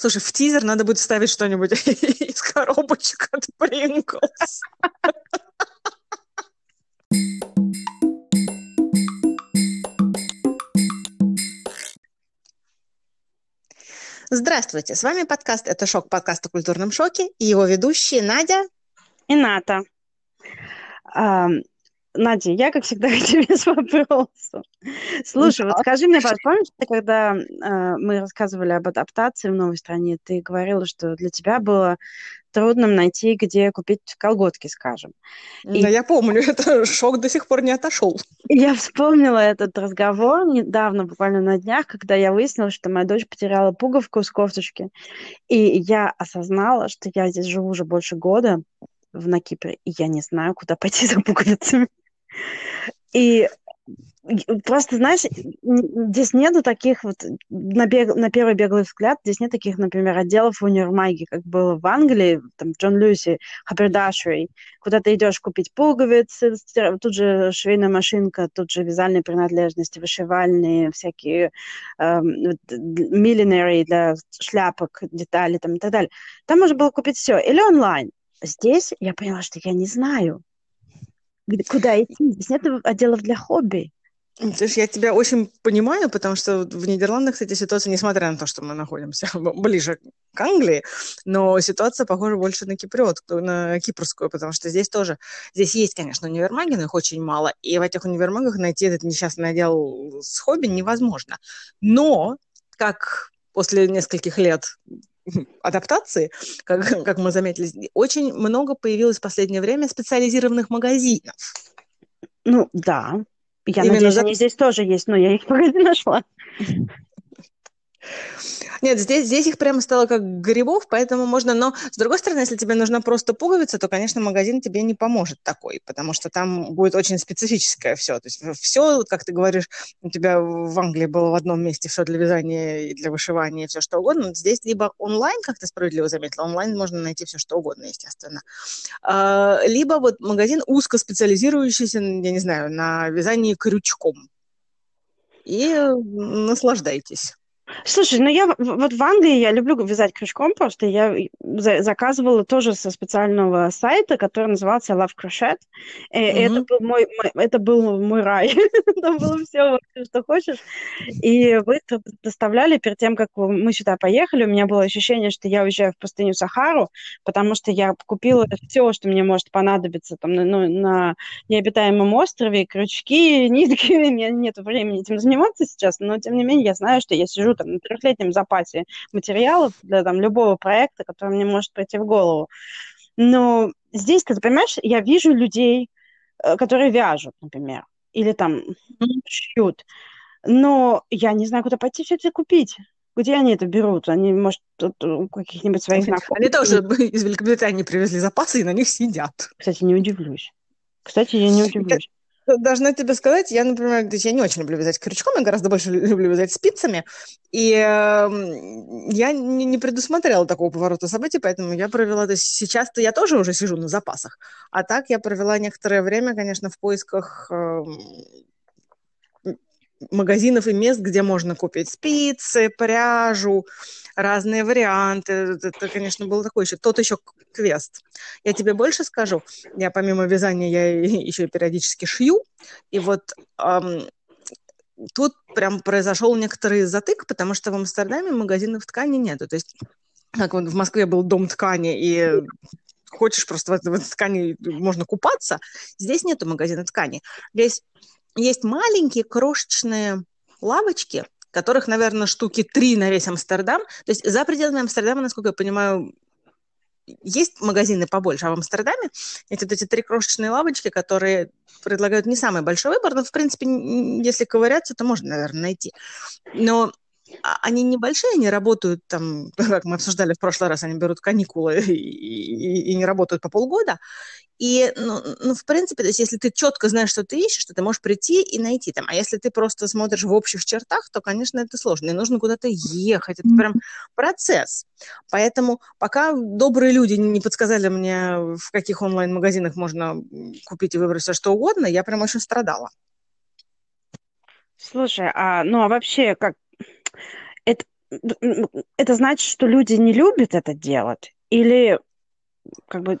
Слушай, в тизер надо будет вставить что-нибудь из коробочек от Принглс. Здравствуйте, с вами подкаст «Это шок», подкаст о культурном шоке, и его ведущие Надя и Ната. Надя, я, как всегда, к тебе с вопросом. Слушай, вот скажи мне, помнишь, когда э, мы рассказывали об адаптации в новой стране, ты говорила, что для тебя было трудно найти, где купить колготки, скажем. И... Да, я помню, это шок до сих пор не отошел. Я вспомнила этот разговор недавно, буквально на днях, когда я выяснила, что моя дочь потеряла пуговку с кофточки. И я осознала, что я здесь живу уже больше года, в, на Кипре, и я не знаю, куда пойти за пуговицами. И просто, знаешь, здесь нету таких вот, на, бег, на первый беглый взгляд, здесь нет таких, например, отделов в универмаге, как было в Англии, там, Джон Люси, Хабердашери, куда ты идешь купить пуговицы, тут же швейная машинка, тут же вязальные принадлежности, вышивальные, всякие миллинеры для шляпок, детали там и так далее. Там можно было купить все. Или онлайн. Здесь я поняла, что я не знаю, куда идти. Здесь нет отделов для хобби. Слушай, я тебя очень понимаю, потому что в Нидерландах, кстати, ситуация, несмотря на то, что мы находимся ближе к Англии, но ситуация похожа больше на киприот, на кипрскую, потому что здесь тоже, здесь есть, конечно, универмаги, но их очень мало, и в этих универмагах найти этот несчастный отдел с хобби невозможно. Но, как после нескольких лет адаптации, как, как мы заметили, очень много появилось в последнее время специализированных магазинов. Ну, да. Я Именно надеюсь, за... они здесь тоже есть, но я их пока не нашла. Нет, здесь, здесь их прямо стало как грибов, поэтому можно... Но, с другой стороны, если тебе нужна просто пуговица, то, конечно, магазин тебе не поможет такой, потому что там будет очень специфическое все. То есть все, как ты говоришь, у тебя в Англии было в одном месте все для вязания и для вышивания, и все что угодно. Здесь либо онлайн, как ты справедливо заметила, онлайн можно найти все что угодно, естественно. А, либо вот магазин узко специализирующийся, я не знаю, на вязании крючком. И наслаждайтесь. Слушай, ну я вот в Англии я люблю вязать крючком, просто я заказывала тоже со специального сайта, который назывался Love Crochet. И mm-hmm. это был мой, мой, это был мой рай. Там было все, что хочешь. И вы доставляли перед тем, как мы сюда поехали, у меня было ощущение, что я уезжаю в пустыню Сахару, потому что я купила все, что мне может понадобиться там ну, на необитаемом острове, крючки, нитки. У меня нет времени этим заниматься сейчас, но тем не менее я знаю, что я сижу там, на трехлетнем запасе материалов для там, любого проекта, который мне может прийти в голову. Но здесь, ты понимаешь, я вижу людей, э, которые вяжут, например, или там шьют, но я не знаю, куда пойти все это купить. Где они это берут? Они, может, тут у каких-нибудь своих знакомых? Они тоже из Великобритании привезли запасы и на них сидят. Кстати, не удивлюсь. Кстати, я не удивлюсь должна тебе сказать, я, например, я не очень люблю вязать крючком, я гораздо больше люблю вязать спицами, и э, я не, не предусмотрела такого поворота событий, поэтому я провела, то есть сейчас-то я тоже уже сижу на запасах, а так я провела некоторое время, конечно, в поисках э, магазинов и мест, где можно купить спицы, пряжу, разные варианты. Это, конечно, был такой еще, тот еще квест. Я тебе больше скажу. Я помимо вязания, я еще периодически шью. И вот эм, тут прям произошел некоторый затык, потому что в Амстердаме магазинов ткани нету. То есть как вот в Москве был дом ткани, и хочешь просто в этой, в этой ткани можно купаться, здесь нету магазина ткани. Здесь есть маленькие крошечные лавочки, которых, наверное, штуки три на весь Амстердам. То есть за пределами Амстердама, насколько я понимаю, есть магазины побольше, а в Амстердаме эти вот эти три крошечные лавочки, которые предлагают не самый большой выбор, но, в принципе, если ковыряться, то можно, наверное, найти. Но они небольшие, они работают там, как мы обсуждали в прошлый раз, они берут каникулы и, и, и не работают по полгода. И, ну, ну, в принципе, то есть если ты четко знаешь, что ты ищешь, то ты можешь прийти и найти там. А если ты просто смотришь в общих чертах, то, конечно, это сложно. И нужно куда-то ехать. Это прям процесс. Поэтому пока добрые люди не подсказали мне, в каких онлайн-магазинах можно купить и выбрать все что угодно, я прям очень страдала. Слушай, а ну а вообще как это это значит, что люди не любят это делать? Или как бы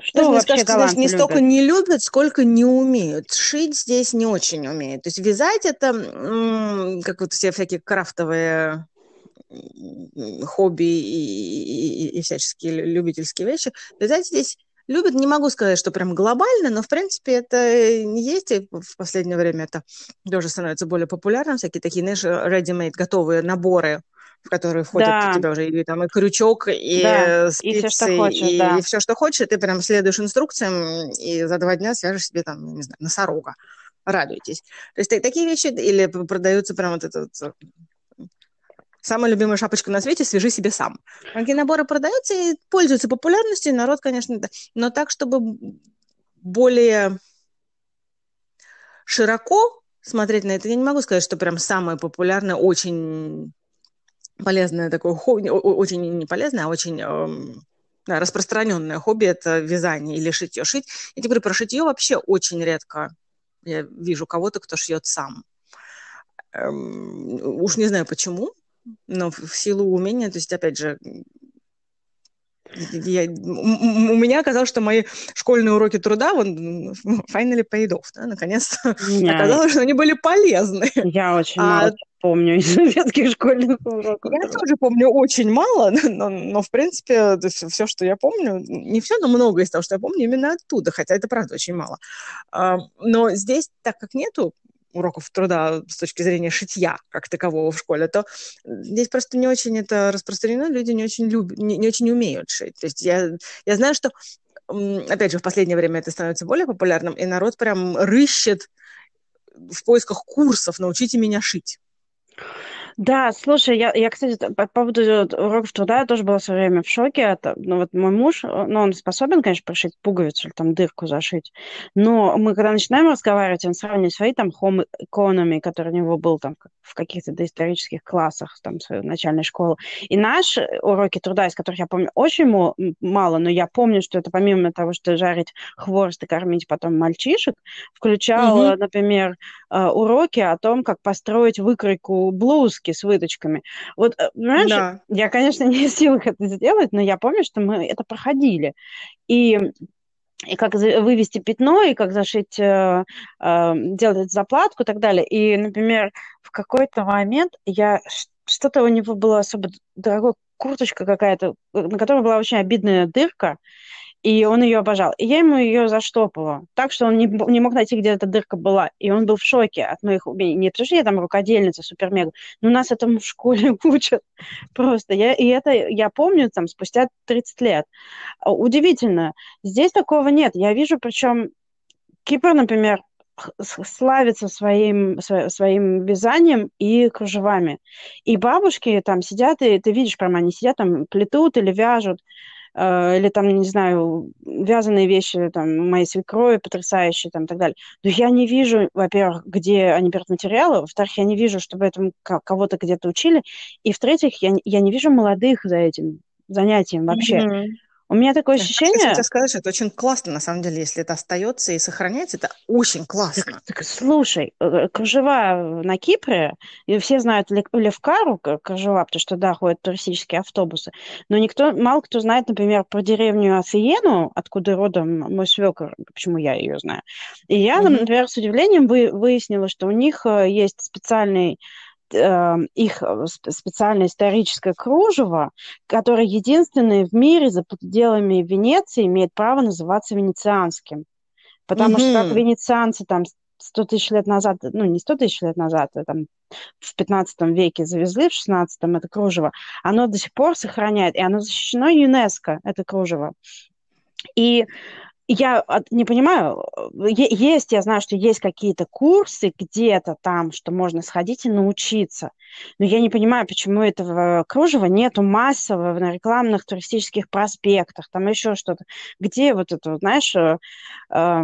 что Даже, вообще кажется, даже не любят? столько не любят, сколько не умеют. Шить здесь не очень умеют. То есть вязать это, как вот все всякие крафтовые хобби и, и, и всяческие любительские вещи. Вязать здесь любят, не могу сказать, что прям глобально, но, в принципе, это не есть, и в последнее время это тоже становится более популярным, всякие такие, знаешь, ready-made, готовые наборы, в которые входят да. у тебя уже и, там, и крючок, и да. спицы, и все, что хочешь, и, да. и все, что хочешь, и ты прям следуешь инструкциям, и за два дня свяжешь себе там, не знаю, носорога радуйтесь. То есть такие вещи, или продаются прям вот этот самая любимая шапочка на свете «Свяжи себе сам». Такие наборы продаются и пользуются популярностью, народ, конечно, да. но так, чтобы более широко смотреть на это, я не могу сказать, что прям самое популярное, очень полезное такое хобби, очень не полезное, а очень эм, да, распространенное хобби – это вязание или шитье. Шить, я тебе говорю, про шитье вообще очень редко я вижу кого-то, кто шьет сам. Эм, уж не знаю почему, но в силу умения, то есть, опять же, я, у меня оказалось, что мои школьные уроки труда, вон, finally paid off, да, наконец-то я... оказалось, что они были полезны. Я очень а... мало помню из советских школьных уроков. Я тоже помню очень мало, но, но в принципе, все, все, что я помню, не все, но много из того, что я помню, именно оттуда, хотя это правда очень мало. А, но здесь, так как нету уроков труда с точки зрения шитья как такового в школе, то здесь просто не очень это распространено, люди не очень любят, не, не очень умеют шить. То есть я, я знаю, что, опять же, в последнее время это становится более популярным, и народ прям рыщет в поисках курсов «научите меня шить». Да, слушай, я, я, кстати, по поводу уроков труда я тоже была в свое время в шоке. Это, ну, вот мой муж, э, ну, он способен, конечно, пришить пуговицу или там дырку зашить, но мы, когда начинаем разговаривать, он сравнивает свои там home economy, который у него был там в каких-то доисторических классах там своей начальной школы, и наши уроки труда, из которых я помню очень мало, но я помню, что это помимо того, что жарить хворост и кормить потом мальчишек, включало, mm-hmm. например, э, уроки о том, как построить выкройку блузки с выточками. Вот, э, знаешь, да. я, конечно, не в силах это сделать, но я помню, что мы это проходили. И и как вывести пятно, и как зашить, э, э, делать заплатку и так далее. И, например, в какой-то момент я что-то у него было особо дорогой курточка какая-то, на которой была очень обидная дырка, и он ее обожал. И я ему ее заштопала, так что он не, не мог найти, где эта дырка была. И он был в шоке от моих умений. Не потому что я там рукодельница, супер-мега, но нас этому в школе учат просто. Я, и это я помню там спустя 30 лет. Удивительно. Здесь такого нет. Я вижу, причем Кипр, например, славится своим, своим вязанием и кружевами. И бабушки там сидят, и ты видишь прямо, они сидят там, плетут или вяжут. Э, или там, не знаю, вязаные вещи там моей свекрови потрясающие там и так далее. Но я не вижу, во-первых, где они берут материалы, во-вторых, я не вижу, чтобы этому кого-то где-то учили, и в-третьих, я, я не вижу молодых за этим занятием вообще. Mm-hmm. У меня такое ощущение... Я хочу сказать, что это очень классно, на самом деле, если это остается и сохраняется, это очень классно. Так, так, слушай, э, кружева на Кипре, и все знают Левкару кружева, потому что, да, ходят туристические автобусы, но никто, мало кто знает, например, про деревню Афиену, откуда родом мой свекр, почему я ее знаю. И я, mm-hmm. например, с удивлением выяснила, что у них э, есть специальный их э, специальное историческое кружево, которое единственное в мире за пределами Венеции имеет право называться венецианским. Потому mm-hmm. что как венецианцы там 100 тысяч лет назад, ну не 100 тысяч лет назад, а там в 15 веке завезли, в 16 это кружево, оно до сих пор сохраняет, и оно защищено ЮНЕСКО, это кружево. И я не понимаю, есть, я знаю, что есть какие-то курсы где-то там, что можно сходить и научиться. Но я не понимаю, почему этого кружева нету массово на рекламных туристических проспектах, там еще что-то. Где вот это, знаешь, э, э,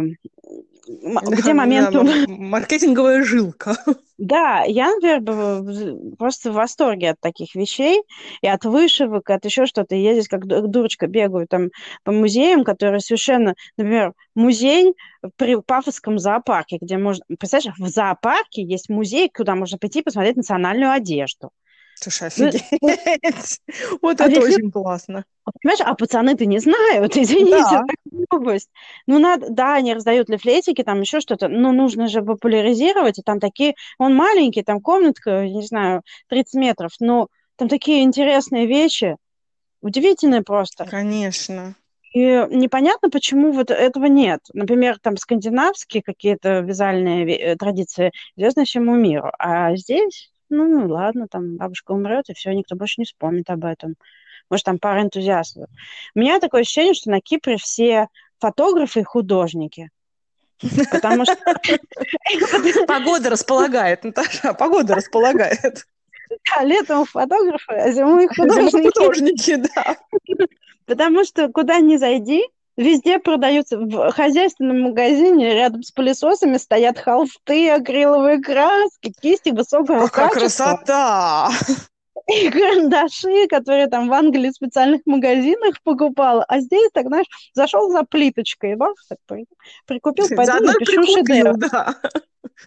где момент... Да, маркетинговая жилка. Да, я, например, просто в восторге от таких вещей и от вышивок, и от еще что-то. Я здесь как дурочка бегаю там по музеям, которые совершенно... Например, музей при Пафосском зоопарке, где можно... Представляешь, в зоопарке есть музей, куда можно прийти посмотреть национальную одежду. Слушай, офигеть. Вот это очень классно. Понимаешь, а пацаны-то не знают, извините, новость. Ну, надо, да, они раздают лифлетики, там еще что-то, но нужно же популяризировать, и там такие, он маленький, там комнатка, не знаю, 30 метров, но там такие интересные вещи, удивительные просто. Конечно. И непонятно, почему вот этого нет. Например, там скандинавские какие-то вязальные э, традиции известны всему миру, а здесь ну, ладно, там бабушка умрет, и все, никто больше не вспомнит об этом. Может, там пара энтузиастов. У меня такое ощущение, что на Кипре все фотографы и художники. Потому что... Погода располагает, Наташа, погода располагает. Да, летом фотографы, а зимой художники. Художники, да. Потому что куда ни зайди, Везде продаются. В хозяйственном магазине рядом с пылесосами стоят холсты, акриловые краски, кисти высокого Какая качества. красота! И карандаши, которые там в Англии в специальных магазинах покупала. А здесь, так, знаешь, зашел за плиточкой, да, так, прикупил, пойду напишу шедевр. Да.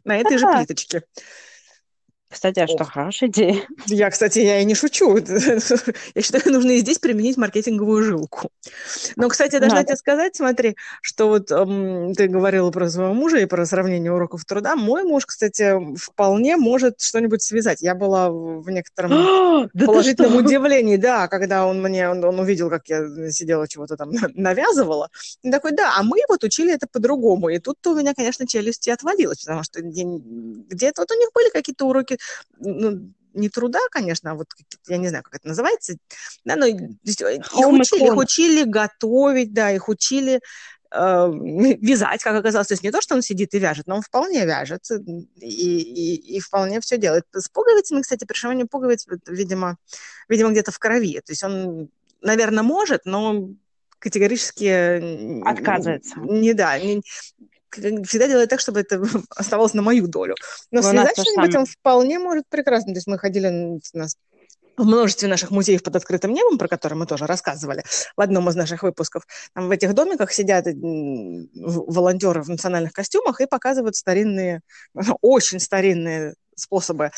На этой же плиточке. Кстати, а что, хорошая идея? Я, кстати, я и не шучу. Я считаю, нужно и здесь применить маркетинговую жилку. Но, кстати, я должна Надо. тебе сказать, смотри, что вот эм, ты говорила про своего мужа и про сравнение уроков труда. Мой муж, кстати, вполне может что-нибудь связать. Я была в некотором положительном удивлении, да, когда он мне, он, он увидел, как я сидела чего-то там навязывала. И такой, да, а мы вот учили это по-другому. И тут у меня, конечно, челюсти отвалилась, потому что где-то вот у них были какие-то уроки ну, не труда, конечно, а вот я не знаю, как это называется, да, но их учили, их учили готовить, да, их учили э, вязать, как оказалось. То есть не то, что он сидит и вяжет, но он вполне вяжет и, и, и вполне все делает. С пуговицами, кстати, пришивание пуговиц, видимо, видимо, где-то в крови. То есть он, наверное, может, но категорически... Отказывается. Не, да, не, всегда делает так, чтобы это оставалось на мою долю. Но у связать что-нибудь он вполне может прекрасно. То есть мы ходили у нас в множестве наших музеев под открытым небом, про которые мы тоже рассказывали в одном из наших выпусков. Там в этих домиках сидят волонтеры в национальных костюмах и показывают старинные, очень старинные способы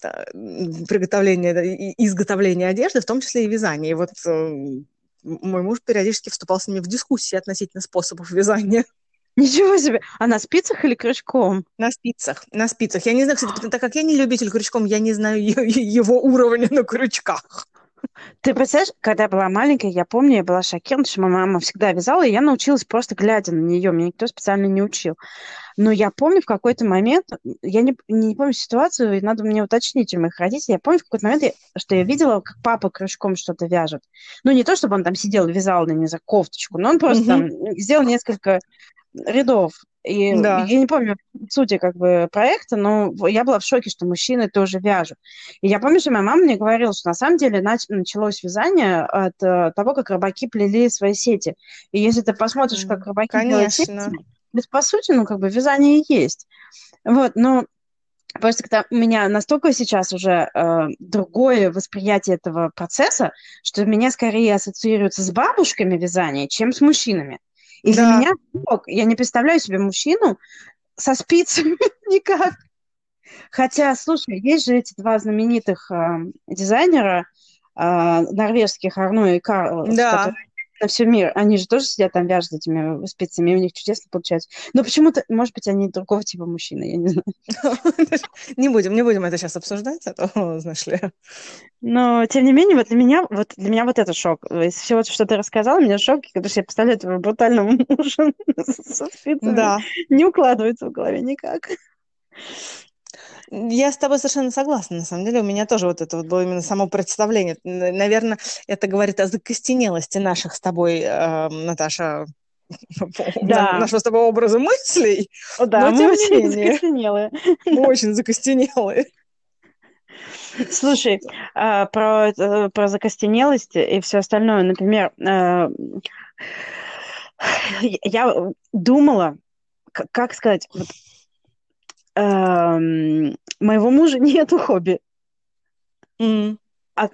приготовления, изготовления одежды, в том числе и вязания. И вот эм, мой муж периодически вступал с ними в дискуссии относительно способов вязания. Ничего себе! А на спицах или крючком? На спицах, на спицах. Я не знаю, кстати, так как я не любитель крючком, я не знаю его уровня на крючках. Ты представляешь, когда я была маленькая, я помню, я была шокирована, что моя мама всегда вязала, и я научилась просто глядя на нее, меня никто специально не учил. Но я помню в какой-то момент, я не, не помню ситуацию, и надо мне уточнить у моих родителей, я помню в какой-то момент, что я видела, как папа крючком что-то вяжет. Ну, не то, чтобы он там сидел и вязал, на не за кофточку, но он просто mm-hmm. там сделал несколько рядов и да. я не помню сути как бы проекта, но я была в шоке, что мужчины тоже вяжут. И я помню, что моя мама мне говорила, что на самом деле нач- началось вязание от uh, того, как рыбаки плели свои сети. И если ты посмотришь, как рыбаки плели сети, ведь по сути, ну как бы вязание есть. Вот, но Просто когда у меня настолько сейчас уже э, другое восприятие этого процесса, что меня скорее ассоциируется с бабушками вязания, чем с мужчинами. И да. для меня я не представляю себе мужчину со спицами никак. Хотя, слушай, есть же эти два знаменитых э, дизайнера э, норвежских, Арно и Карл, да. которые на всю мир. Они же тоже сидят там, вяжут этими спицами, и у них чудесно получается. Но почему-то, может быть, они другого типа мужчины, я не знаю. Не будем, не будем это сейчас обсуждать, а то, знаешь ли. Но, тем не менее, вот для меня вот, для меня вот это шок. Из всего, что ты рассказала, меня шок, потому что я представляю этого брутального мужа со спицами. Да. Не укладывается в голове никак. Я с тобой совершенно согласна. На самом деле, у меня тоже вот это вот было именно само представление. Наверное, это говорит о закостенелости наших с тобой, э, Наташа, да. нашего с тобой образа мыслей. О, да, но, мы очень закостенелые. Мы очень закостенелые. Слушай, а, про, э, про закостенелость и все остальное, например, э, я думала, как сказать, вот моего мужа нету хобби. Mm.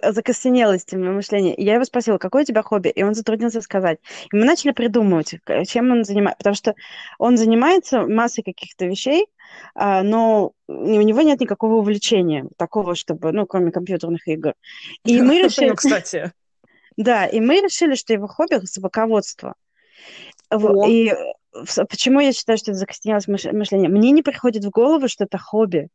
закостенелости мышления. Я его спросила, какое у тебя хобби? И он затруднился сказать. И мы начали придумывать, чем он занимается. Потому что он занимается массой каких-то вещей, а, но у него нет никакого увлечения такого, чтобы, ну, кроме компьютерных игр. И мы решили... Кстати. Да, и мы решили, что его хобби – собаководство. И почему я считаю, что это закостенелось мышление? Мне не приходит в голову, что это хобби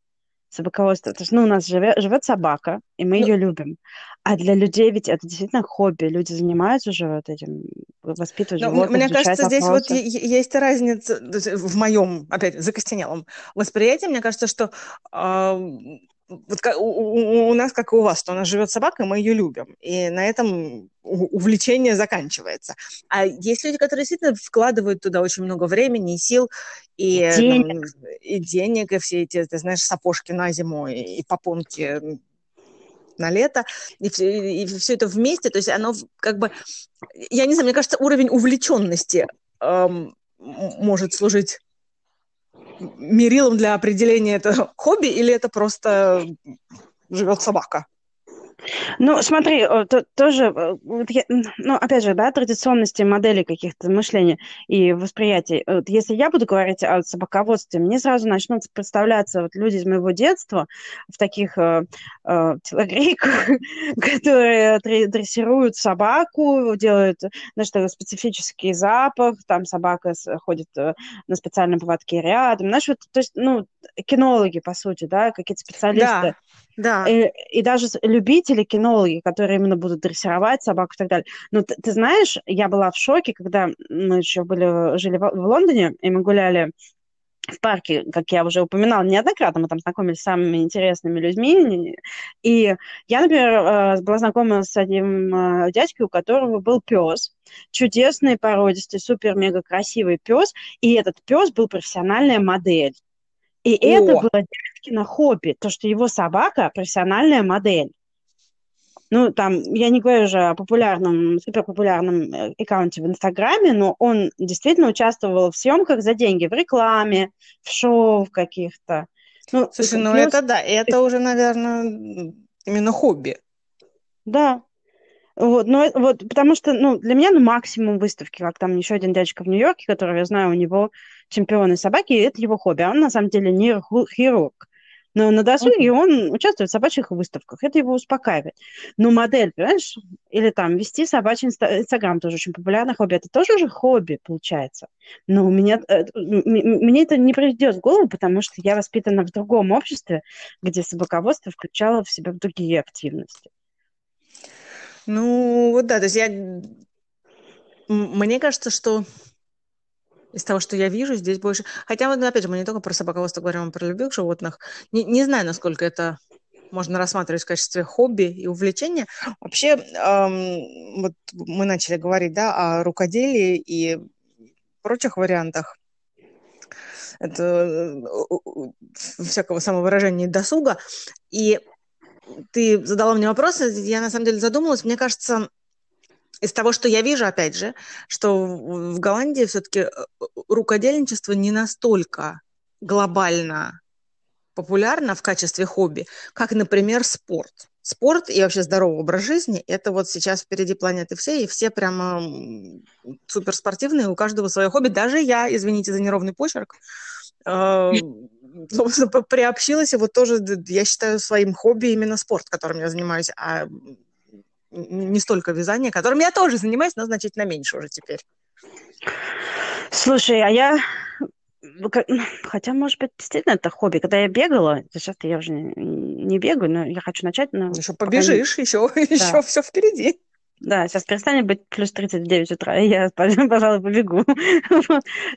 собаководство. То есть, ну, у нас живет, живет собака, и мы ну, ее любим. А для людей ведь это действительно хобби. Люди занимаются уже вот этим, воспитывают Но животных, Мне кажется, здесь вот есть разница в моем, опять, закостенелом восприятии. Мне кажется, что э, вот как, у, у нас, как и у вас, что у нас живет собака, и мы ее любим. И на этом увлечение заканчивается. А есть люди, которые действительно вкладывают туда очень много времени и сил, и денег, там, и, денег, и все эти, ты знаешь, сапожки на зиму, и, и попонки на лето, и все, и все это вместе, то есть оно как бы, я не знаю, мне кажется, уровень увлеченности эм, может служить мерилом для определения это хобби или это просто живет собака? Ну, смотри, то, тоже, э, вот я, ну, опять же, да, традиционности модели каких-то мышления и восприятий. Вот если я буду говорить о собаководстве, мне сразу начнут представляться вот люди из моего детства в таких э, э, телогрейках, которые дрессируют собаку, делают, знаешь, специфический запах, там собака ходит э, на специальном поводке рядом. Знаешь, вот, то есть, ну, кинологи, по сути, да, какие-то специалисты. Да да. И, э, и даже любители, кинологи, которые именно будут дрессировать собаку и так далее. Но ты, ты знаешь, я была в шоке, когда мы еще были, жили в, в Лондоне, и мы гуляли в парке, как я уже упоминала неоднократно, мы там знакомились с самыми интересными людьми. И я, например, э, была знакома с одним э, дядькой, у которого был пес, чудесный, породистый, супер-мега красивый пес, и этот пес был профессиональная модель. И О. это было дядькино хобби, то, что его собака профессиональная модель. Ну, там, я не говорю уже о популярном, суперпопулярном э, аккаунте в Инстаграме, но он действительно участвовал в съемках за деньги, в рекламе, в шоу каких-то. Ну, Слушай, ну плюс... это да, это уже, наверное, именно хобби. Да, вот, но вот, потому что, ну, для меня, ну, максимум выставки, как там еще один дядечка в Нью-Йорке, который я знаю, у него чемпионы собаки, и это его хобби. А он, на самом деле, нейрохирург. Но на досуге он участвует в собачьих выставках. Это его успокаивает. Но модель, понимаешь, или там вести собачий инстаграм тоже очень популярное хобби. Это тоже уже хобби, получается. Но у меня, э, мне это не придет в голову, потому что я воспитана в другом обществе, где собаководство включало в себя другие активности. Ну, вот да, то есть я... Мне кажется, что из того, что я вижу, здесь больше... Хотя, вот, опять же, мы не только про собаководство говорим, а про любых животных. Не, не знаю, насколько это можно рассматривать в качестве хобби и увлечения. Вообще, эм, вот мы начали говорить, да, о рукоделии и прочих вариантах это э, всякого самовыражения и досуга. И ты задала мне вопрос, я на самом деле задумалась. Мне кажется, из того, что я вижу, опять же, что в Голландии все-таки э, рукодельничество не настолько глобально популярно в качестве хобби, как, например, спорт. Спорт и вообще здоровый образ жизни – это вот сейчас впереди планеты все, и все прямо суперспортивные, у каждого свое хобби. Даже я, извините за неровный почерк, э, собственно, приобщилась, и вот тоже, я считаю, своим хобби именно спорт, которым я занимаюсь, а не столько вязание, которым я тоже занимаюсь, но значительно меньше уже теперь. Слушай, а я Хотя, может быть, действительно это хобби. Когда я бегала, сейчас я уже не бегаю, но я хочу начать. Но еще побежишь, пока... еще, да. еще все впереди. Да, сейчас перестанет быть плюс 39 утра, и я, пожалуй, побегу.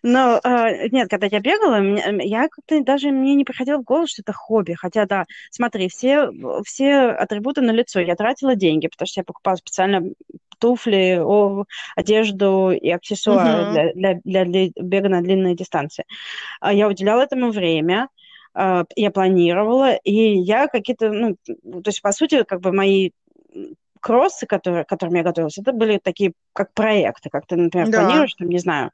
Но э, нет, когда я бегала, я как-то даже мне не приходило в голову, что это хобби. Хотя, да, смотри, все, все атрибуты на лицо. Я тратила деньги, потому что я покупала специально туфли, о, одежду и аксессуары uh-huh. для, для, для, для бега на длинные дистанции. А я уделяла этому время, а, я планировала, и я какие-то, ну, то есть, по сути, как бы мои кроссы, которые, к я готовилась, это были такие как проекты, как ты, например, да. планируешь, там, не знаю,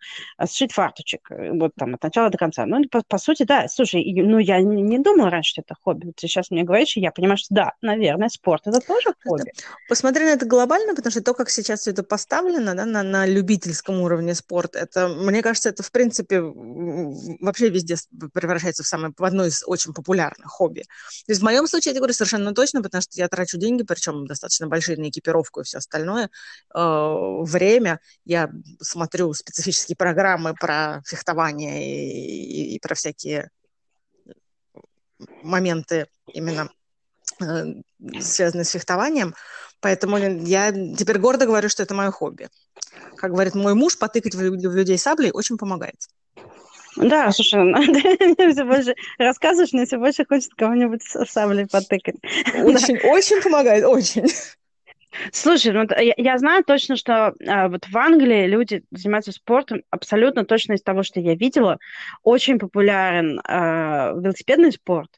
сшить фарточек, э, вот там от начала до конца. Ну, по, по сути, да, слушай, ну, я не, не думала раньше, что это хобби. Ты сейчас мне говоришь, и я понимаю, что да, наверное, спорт это тоже хобби. Посмотри на это глобально, потому что то, как сейчас все это поставлено, да, на, на любительском уровне спорт, это, мне кажется, это, в принципе, вообще везде превращается в самое, в одно из очень популярных хобби. То есть в моем случае, я говорю совершенно точно, потому что я трачу деньги, причем достаточно большие на экипировку и все остальное, э, время. Я смотрю специфические программы про фехтование и, и, и про всякие моменты именно э, связанные с фехтованием. Поэтому я теперь гордо говорю, что это мое хобби. Как говорит мой муж, потыкать в людей саблей очень помогает. Да, слушай, ну, все больше рассказываешь, мне все больше хочется кого-нибудь саблей потыкать. Очень, да. очень помогает, очень. Слушай, ну, я, я знаю точно, что э, вот в Англии люди занимаются спортом абсолютно точно из того, что я видела. Очень популярен э, велосипедный спорт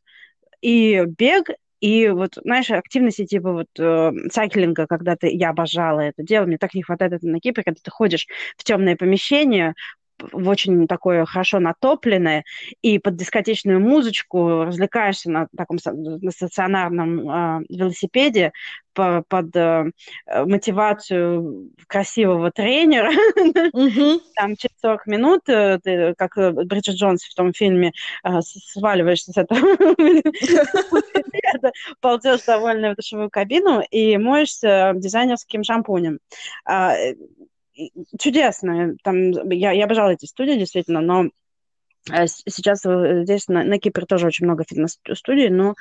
и бег, и вот, знаешь, активности типа вот э, сайклинга, когда ты, я обожала это дело, мне так не хватает это на Кипре, когда ты ходишь в темное помещение, очень такое хорошо натопленное, и под дискотечную музычку развлекаешься на таком на стационарном э, велосипеде по, под э, мотивацию красивого тренера. Mm-hmm. Там через 40 минут э, ты, как э, Бриджит Джонс в том фильме, э, сваливаешься с этого ползешь довольно в душевую кабину и моешься дизайнерским шампунем. Чудесно. Там, я, я обожала эти студии, действительно, но Сейчас э, здесь на, на Кипре тоже очень много фитнес-студий, но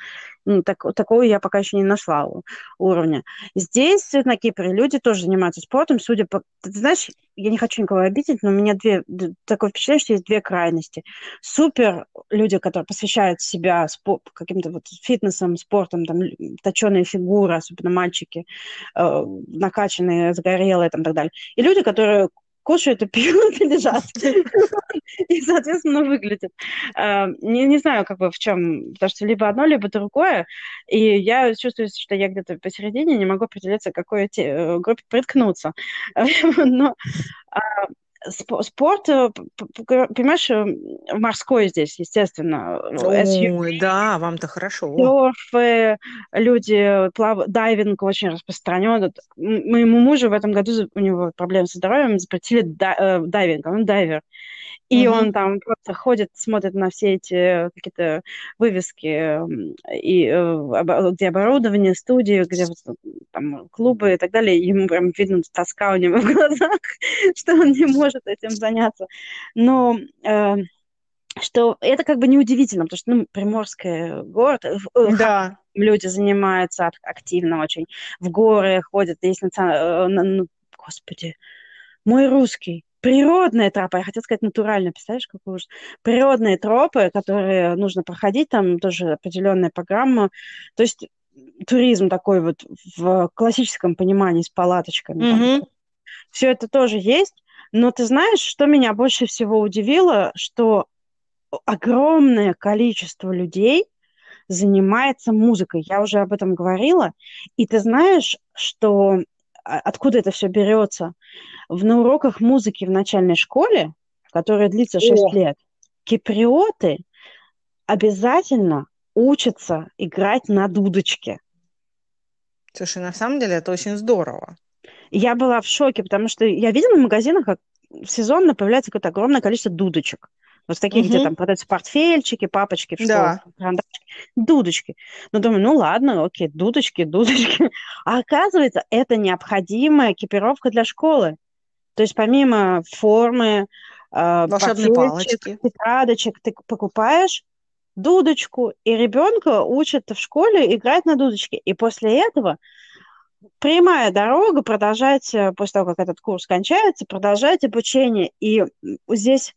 ну, так, такого я пока еще не нашла уровня. Здесь, на Кипре, люди тоже занимаются спортом, судя по... Ты знаешь, я не хочу никого обидеть, но у меня две... такое впечатление, что есть две крайности. Супер люди, которые посвящают себя спор... каким-то вот фитнесом, спортом, там, точеные фигуры, особенно мальчики, э, накачанные, загорелые, там, и так далее. И люди, которые кушают и пьют и лежат. И, соответственно, выглядят. А, не, не знаю, как бы в чем, потому что либо одно, либо другое. И я чувствую, что я где-то посередине не могу определиться, к какой э, группе приткнуться. Но а, спорт, э, понимаешь, э, морской здесь, естественно. Ой, да, вам-то хорошо. Серфы, люди плавают, дайвинг очень распространен. Моему мужу в этом году у него проблемы со здоровьем, запретили э, дайвинг, он дайвер. И mm-hmm. он там просто ходит, смотрит на все эти какие-то вывески, и, где оборудование, студии, где там клубы и так далее. Ему прям видно тоска у него в глазах, что он не может этим заняться. Но э, что это как бы неудивительно, потому что, ну, Приморский город, э, да. люди занимаются активно очень, в горы ходят, есть национальные, э, ну, господи, мой русский, природные тропы, я хотела сказать натурально, представляешь, какой ужас, природные тропы, которые нужно проходить, там тоже определенная программа, то есть туризм такой вот в классическом понимании с палаточками. Mm-hmm. Все это тоже есть, но ты знаешь, что меня больше всего удивило, что огромное количество людей занимается музыкой. Я уже об этом говорила. И ты знаешь, что откуда это все берется? В, на уроках музыки в начальной школе, которая длится 6 О. лет, киприоты обязательно учатся играть на дудочке. Слушай, на самом деле это очень здорово я была в шоке, потому что я видела в магазинах, как сезонно появляется какое-то огромное количество дудочек. Вот такие, угу. где там продаются портфельчики, папочки в школу, да. дудочки. Ну, думаю, ну ладно, окей, дудочки, дудочки. А оказывается, это необходимая экипировка для школы. То есть помимо формы, э, волшебной палочки, тетрадочек, ты покупаешь дудочку, и ребенка учат в школе играть на дудочке. И после этого прямая дорога, продолжать, э, после того, как этот курс кончается, продолжать обучение. И здесь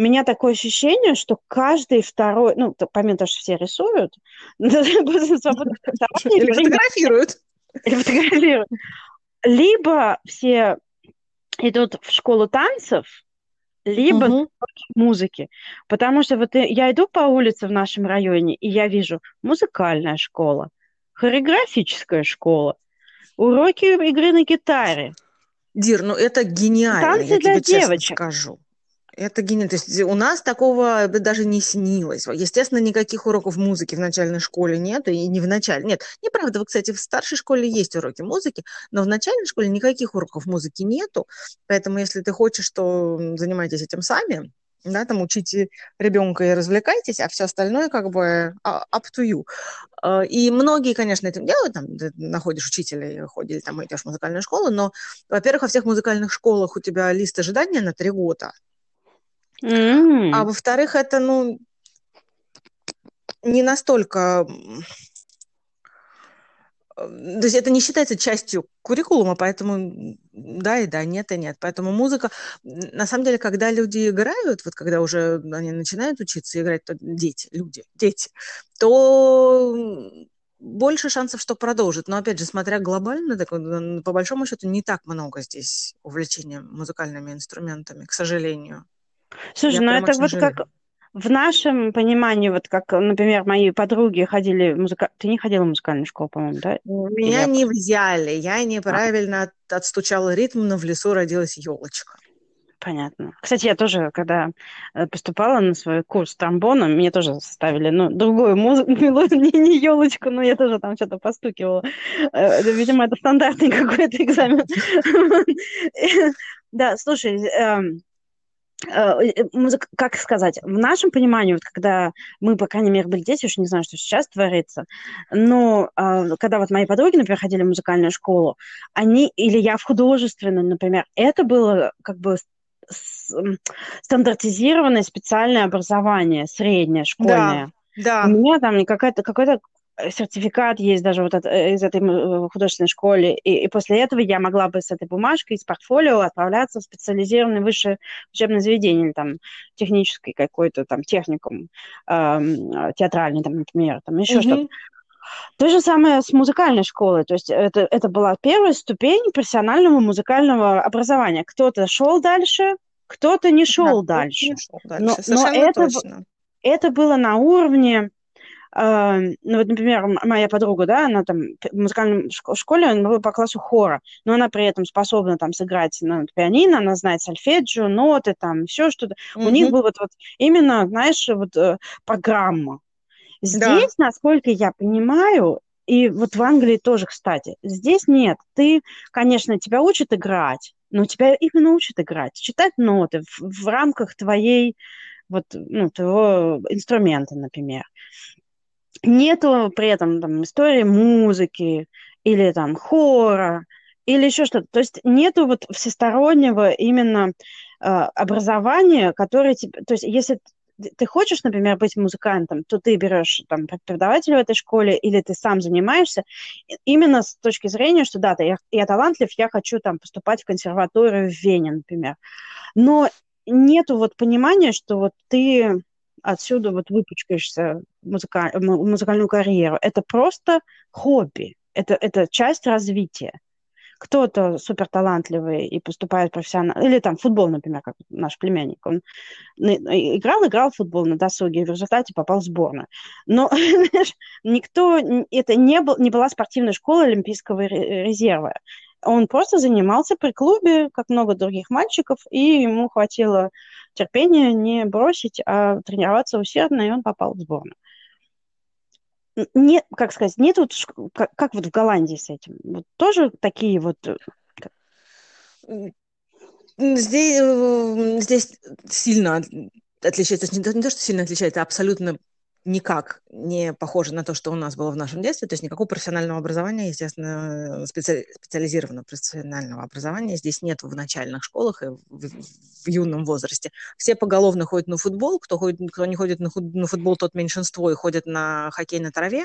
у меня такое ощущение, что каждый второй, ну, помимо того, что все рисуют, или фотографируют. Или фотографируют. Либо все идут в школу танцев, либо угу. музыки. Потому что вот я иду по улице в нашем районе, и я вижу музыкальная школа, хореографическая школа, уроки игры на гитаре, Дир, ну это гениально, Танцы я для тебе честно девочек. скажу. Это гениально. То есть у нас такого даже не снилось. Естественно, никаких уроков музыки в начальной школе нет, и не в начале. Нет, неправда, кстати, в старшей школе есть уроки музыки, но в начальной школе никаких уроков музыки нету. Поэтому, если ты хочешь, то занимайтесь этим сами да, там учите ребенка и развлекайтесь, а все остальное как бы а, up to you. А, и многие, конечно, этим делают, там, ты находишь учителя, ходишь, там, идешь в музыкальную школу, но, во-первых, во всех музыкальных школах у тебя лист ожидания на три года, Mm. а во-вторых, это, ну, не настолько то есть это не считается частью куррикулума, поэтому да и да, нет и нет. Поэтому музыка, на самом деле, когда люди играют, вот когда уже они начинают учиться играть, то дети, люди, дети, то больше шансов, что продолжит. Но, опять же, смотря глобально, так, по большому счету, не так много здесь увлечения музыкальными инструментами, к сожалению. Слушай, Я ну это вот жалею. как в нашем понимании, вот как, например, мои подруги ходили в музыка... Ты не ходила в музыкальную школу, по-моему, да? Меня Или... не взяли, я неправильно а. отстучала ритм, но в лесу родилась елочка. Понятно. Кстати, я тоже, когда э, поступала на свой курс тромбона, мне тоже составили, ну, другую музыку, не, не елочку, но я тоже там что-то постукивала. Э, видимо, это стандартный какой-то экзамен. Да, слушай, эм, музыка, как сказать, в нашем понимании, вот когда мы, по крайней мере, были дети, уж не знаю, что сейчас творится, но э, когда вот мои подруги, например, ходили в музыкальную школу, они, или я в художественную, например, это было как бы стандартизированное специальное образование, среднее, школьное. Да, да. У меня там какая-то, какой-то сертификат есть даже вот от, э, из этой э, художественной школы, и, и после этого я могла бы с этой бумажкой, с портфолио отправляться в специализированное высшее учебное заведение, или там технический какой-то там техникум, э, театральный, там, например, там еще mm-hmm. что-то. То же самое с музыкальной школой. То есть это, это была первая ступень профессионального музыкального образования. Кто-то шел дальше, кто-то не шел да, дальше. Не шел дальше. Но, но это, это было на уровне ну вот, например, моя подруга, да, она там в музыкальной школе, она была по классу хора, но она при этом способна там сыграть на пианино, она знает сольфеджио, ноты, там, все что-то. Mm-hmm. У них был вот, вот именно, знаешь, вот э, программа. Здесь, да. насколько я понимаю, и вот в Англии тоже, кстати, здесь нет. Ты, конечно, тебя учат играть, но тебя именно учат играть, читать ноты в, в рамках твоей вот, ну, твоего инструмента, например нету при этом там истории музыки или там хора или еще что-то. То есть нету вот всестороннего именно э, образования, которое тебе... То есть если ты хочешь, например, быть музыкантом, то ты берешь там преподавателя в этой школе или ты сам занимаешься именно с точки зрения, что да, я, я талантлив, я хочу там поступать в консерваторию в Вене, например. Но нету вот понимания, что вот ты отсюда вот выпучкаешься музыка... музыкальную карьеру. Это просто хобби, это, это часть развития. Кто-то супер талантливый и поступает профессионально, или там футбол, например, как наш племянник, он играл, играл в футбол на досуге, и в результате попал в сборную. Но никто, это не, был, не была спортивная школа Олимпийского резерва. Он просто занимался при клубе, как много других мальчиков, и ему хватило терпения не бросить, а тренироваться усердно, и он попал в сборную. Нет, как сказать, нет вот, как, как вот в Голландии с этим. Вот тоже такие вот... Э, здесь, э, здесь сильно отличается, не то, не то, что сильно отличается, а абсолютно никак не похоже на то, что у нас было в нашем детстве. То есть никакого профессионального образования, естественно, специ... специализированного профессионального образования здесь нет в начальных школах и в, в юном возрасте. Все поголовно ходят на футбол. Кто, ходит, кто не ходит на, худ... на футбол, тот меньшинство и ходят на хоккей на траве.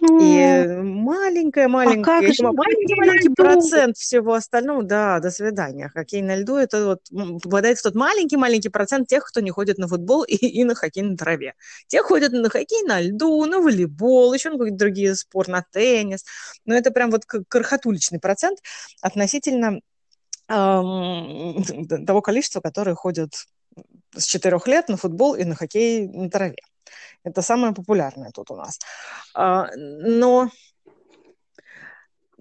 И маленькая, маленькая, а как маленький, маленький процент всего остального, да, до свидания. Хоккей на льду, это вот попадает в тот маленький-маленький процент тех, кто не ходит на футбол и, и на хоккей на траве. Те ходят на хоккей на льду, на волейбол, еще на какие-то другие спорты, на теннис. Но это прям вот крохотуличный процент относительно эм, того количества, которые ходят с четырех лет на футбол и на хоккей на траве. Это самое популярное тут у нас. А, но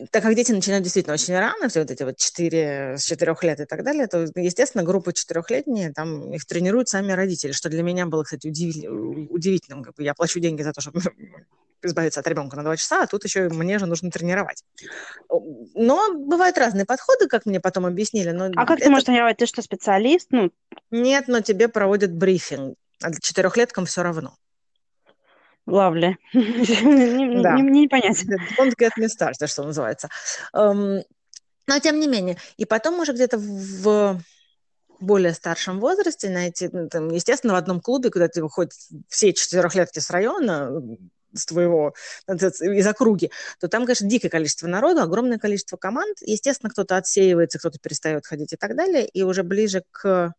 так как дети начинают действительно очень рано, все вот эти вот 4, с 4 лет и так далее, то, естественно, группы четырехлетние, там их тренируют сами родители, что для меня было, кстати, удивительным. Как бы я плачу деньги за то, чтобы избавиться от ребенка на два часа, а тут еще мне же нужно тренировать. Но бывают разные подходы, как мне потом объяснили. Но а как это... ты можешь тренировать? Ты что, специалист? Ну... Нет, но тебе проводят брифинг. А четырехлеткам все равно. Лавли. Да. Не, не понять. Don't get me started, что называется. Um, но тем не менее. И потом уже где-то в более старшем возрасте, на эти, ну, там, естественно, в одном клубе, куда ты выходят все четырехлетки с района, с твоего, из округи, то там, конечно, дикое количество народу, огромное количество команд. Естественно, кто-то отсеивается, кто-то перестает ходить и так далее. И уже ближе к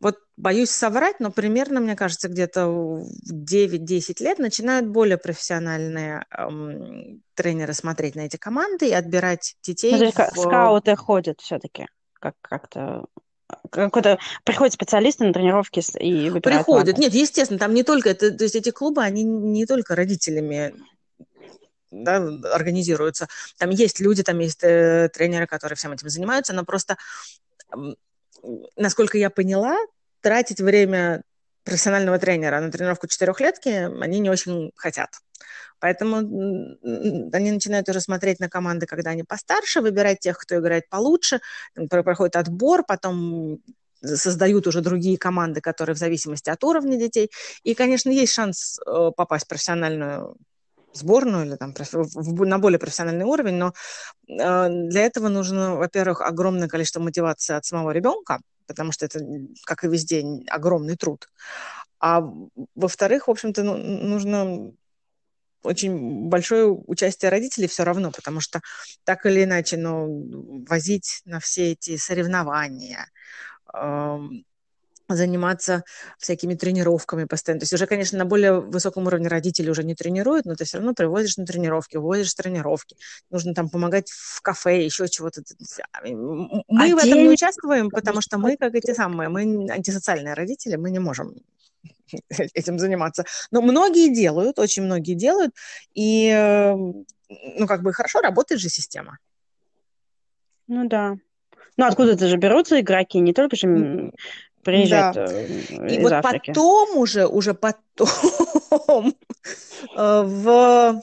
вот боюсь соврать, но примерно, мне кажется, где-то в 9-10 лет начинают более профессиональные эм, тренеры смотреть на эти команды и отбирать детей. Ну, в... Скауты ходят все-таки как- как-то какой-то приходят специалисты на тренировки и выбирают Приходят. Нет, естественно, там не только это, то есть эти клубы, они не только родителями да, организируются. Там есть люди, там есть э, тренеры, которые всем этим занимаются, но просто насколько я поняла, тратить время профессионального тренера на тренировку четырехлетки они не очень хотят. Поэтому они начинают уже смотреть на команды, когда они постарше, выбирать тех, кто играет получше, проходит отбор, потом создают уже другие команды, которые в зависимости от уровня детей. И, конечно, есть шанс э, попасть в профессиональную сборную или там на более профессиональный уровень, но э, для этого нужно, во-первых, огромное количество мотивации от самого ребенка, потому что это, как и везде, огромный труд. А во-вторых, в общем-то, ну, нужно очень большое участие родителей все равно, потому что так или иначе, ну, возить на все эти соревнования, заниматься всякими тренировками постоянно. То есть уже, конечно, на более высоком уровне родители уже не тренируют, но ты все равно привозишь на тренировки, увозишь тренировки. Нужно там помогать в кафе, еще чего-то. Мы а в этом не участвуем, потому что мы, как эти самые, мы антисоциальные родители, мы не можем этим заниматься. Но многие делают, очень многие делают, и, ну, как бы хорошо работает же система. Ну да. Ну, откуда-то же берутся игроки, не только же приезжать да. Э, И вот Африки. потом уже, уже потом э, в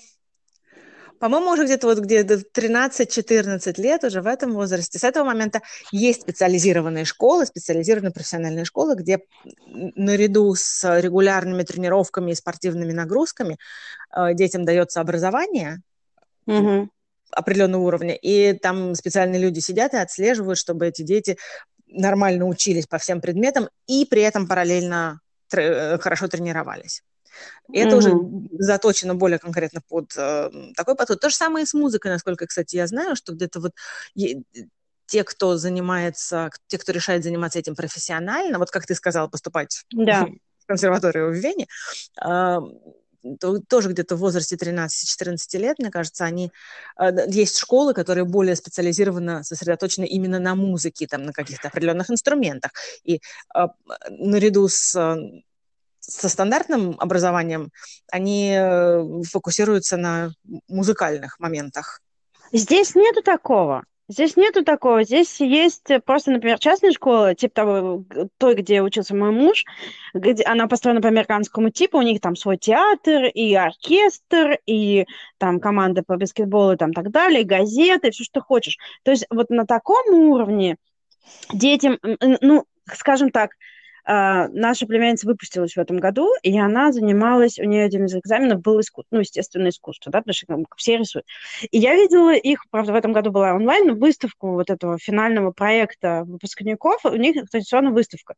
по-моему, уже где-то вот где-то 13-14 лет уже в этом возрасте. С этого момента есть специализированные школы, специализированные профессиональные школы, где наряду с регулярными тренировками и спортивными нагрузками э, детям дается образование, угу определенного уровня, и там специальные люди сидят и отслеживают, чтобы эти дети нормально учились по всем предметам и при этом параллельно тр- хорошо тренировались. И mm-hmm. это уже заточено более конкретно под э, такой подход. То же самое и с музыкой, насколько, кстати, я знаю, что где-то вот те, кто занимается, те, кто решает заниматься этим профессионально, вот как ты сказала, поступать да. в консерваторию в Вене, э, тоже где-то в возрасте 13-14 лет, мне кажется, они... А, есть школы, которые более специализированно сосредоточены именно на музыке, там, на каких-то определенных инструментах. И а, наряду с со стандартным образованием они э, фокусируются на музыкальных моментах. Здесь нету такого. Здесь нету такого. Здесь есть просто, например, частная школа, типа того, той, где учился мой муж, где она построена по американскому типу, у них там свой театр и оркестр, и там команда по баскетболу и там так далее, и газеты, все, что хочешь. То есть вот на таком уровне детям, ну, скажем так, наша племянница выпустилась в этом году, и она занималась, у нее один из экзаменов был искусство, ну, естественное искусство, да, потому что все рисуют. И я видела их, правда, в этом году была онлайн, выставку вот этого финального проекта выпускников, у них традиционная выставка.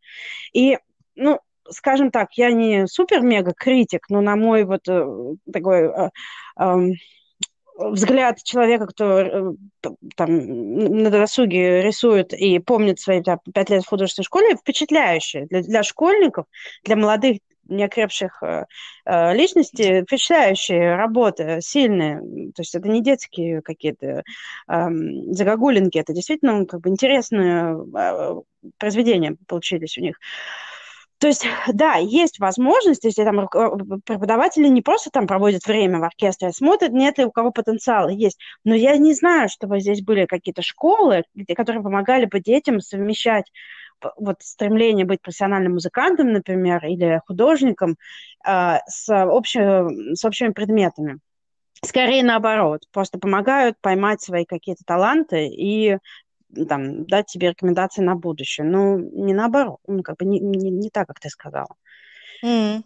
И, ну, скажем так, я не супер-мега-критик, но на мой вот э, такой э, э, взгляд человека, кто э, там на досуге рисует и помнит свои пять лет в художественной школе, впечатляющий. Для, для школьников, для молодых неокрепших э, э, личностей впечатляющие работы, сильные. То есть это не детские какие-то э, загогулинки, это действительно как бы интересные э, произведения получились у них. То есть, да, есть возможность, если там преподаватели не просто там проводят время в оркестре, а смотрят, нет ли у кого потенциала есть. Но я не знаю, чтобы здесь были какие-то школы, где, которые помогали бы детям совмещать вот стремление быть профессиональным музыкантом, например, или художником э, с, общими, с общими предметами. Скорее наоборот, просто помогают поймать свои какие-то таланты и там, дать тебе рекомендации на будущее. Ну, не наоборот, ну, как бы не, не, не так, как ты сказала. Mm.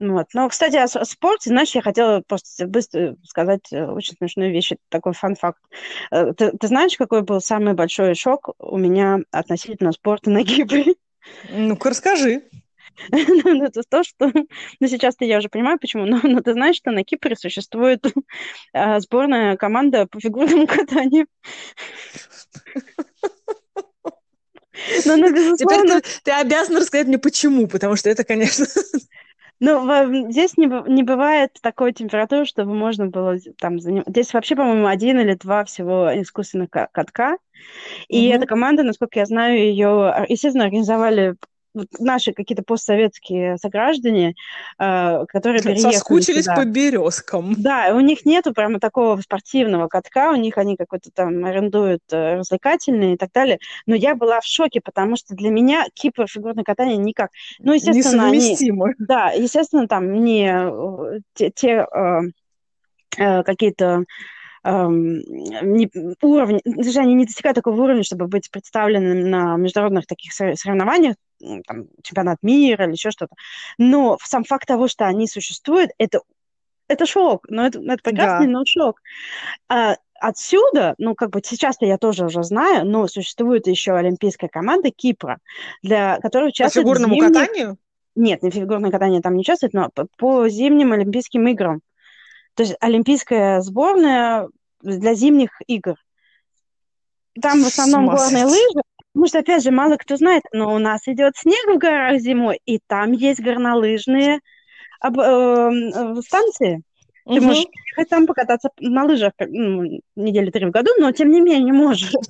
Вот. Но, кстати, о, о спорте, знаешь, я хотела просто быстро сказать э, очень смешную вещь, такой фан-факт. Э, ты, ты знаешь, какой был самый большой шок у меня относительно спорта на Кипре? Ну-ка, расскажи. ну, это то, что... Ну, сейчас-то я уже понимаю, почему, но, но ты знаешь, что на Кипре существует а, сборная команда по фигурному катанию. Ну, ну, безусловно... ты, ты обязан рассказать мне, почему, потому что это, конечно... Ну, здесь не, не бывает такой температуры, чтобы можно было там заниматься. Здесь вообще, по-моему, один или два всего искусственных катка. И угу. эта команда, насколько я знаю, ее, естественно, организовали вот наши какие-то постсоветские сограждане, э, которые переехали Соскучились сюда. по березкам. Да, у них нету прямо такого спортивного катка, у них они какой-то там арендуют э, развлекательный и так далее. Но я была в шоке, потому что для меня Кипр фигурное катание никак. Ну, естественно. Они, да, естественно, там не э, те, те э, э, какие-то не, уровень, даже они не достигают такого уровня, чтобы быть представленным на международных таких соревнованиях, там, чемпионат мира или еще что-то. Но сам факт того, что они существуют, это, это шок. Но это, это прекрасный, да. но шок. А, отсюда, ну, как бы сейчас-то я тоже уже знаю, но существует еще олимпийская команда Кипра, для которой участвует... По фигурному зимних... катанию? Нет, не фигурное катание там не участвует, но по, по зимним Олимпийским играм. То есть олимпийская сборная для зимних игр. Там в основном горные лыжи, потому что, опять же, мало кто знает, но у нас идет снег в горах зимой, и там есть горнолыжные об, э, станции. Ты угу. можешь ехать там покататься на лыжах ну, недели три в году, но тем не менее можешь.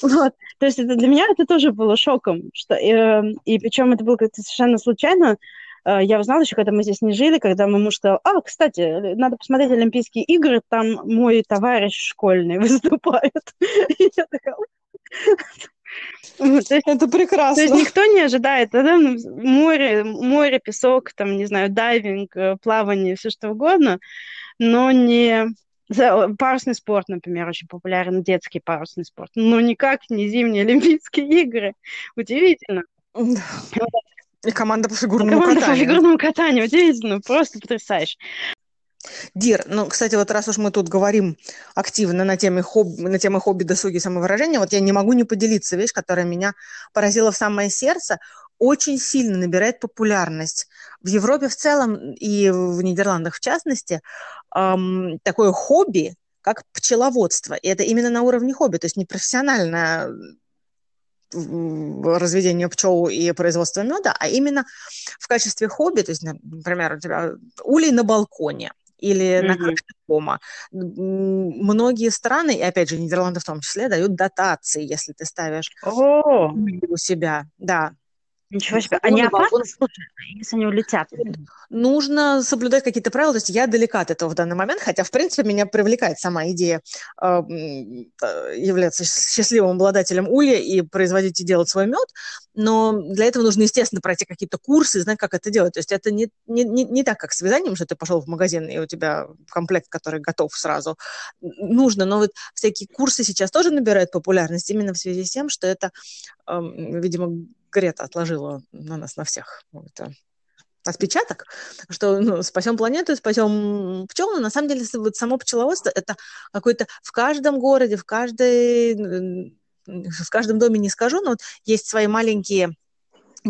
Вот. То есть это для меня это тоже было шоком. Что, э, и причем это было как-то совершенно случайно. Э, я узнала еще, когда мы здесь не жили, когда мой муж сказал, а, кстати, надо посмотреть Олимпийские игры, там мой товарищ школьный выступает. И я такая... Это прекрасно. То есть никто не ожидает, да, море, море, песок, там, не знаю, дайвинг, э, плавание, все что угодно, но не парусный спорт, например, очень популярен, детский парусный спорт, но никак не зимние Олимпийские игры. Удивительно. И команда по фигурному команда катанию. по фигурному катанию, удивительно, просто потрясающе. Дир, ну, кстати, вот раз уж мы тут говорим активно на теме хобби, на теме хобби, досуги, самовыражения, вот я не могу не поделиться вещь, которая меня поразила в самое сердце, очень сильно набирает популярность. В Европе в целом и в Нидерландах в частности эм, такое хобби, как пчеловодство. И это именно на уровне хобби, то есть не профессиональное разведение пчел и производство меда, а именно в качестве хобби, то есть, например, у тебя улей на балконе или mm-hmm. на крыше дома. Многие страны, и опять же Нидерланды в том числе, дают дотации, если ты ставишь oh. у себя. Да, Ничего себе. Они опасны, если они улетят? Нужно соблюдать какие-то правила. То есть я далека от этого в данный момент, хотя, в принципе, меня привлекает сама идея э, являться счастливым обладателем улья и производить и делать свой мед. Но для этого нужно, естественно, пройти какие-то курсы, знать, как это делать. То есть это не, не, не, не так, как с вязанием, что ты пошел в магазин, и у тебя комплект, который готов сразу. Нужно. Но вот всякие курсы сейчас тоже набирают популярность именно в связи с тем, что это, э, видимо, Грета отложила на нас, на всех это отпечаток, что ну, спасем планету, спасем пчел, но на самом деле вот само пчеловодство это какое-то в каждом городе, в каждой в каждом доме не скажу, но вот есть свои маленькие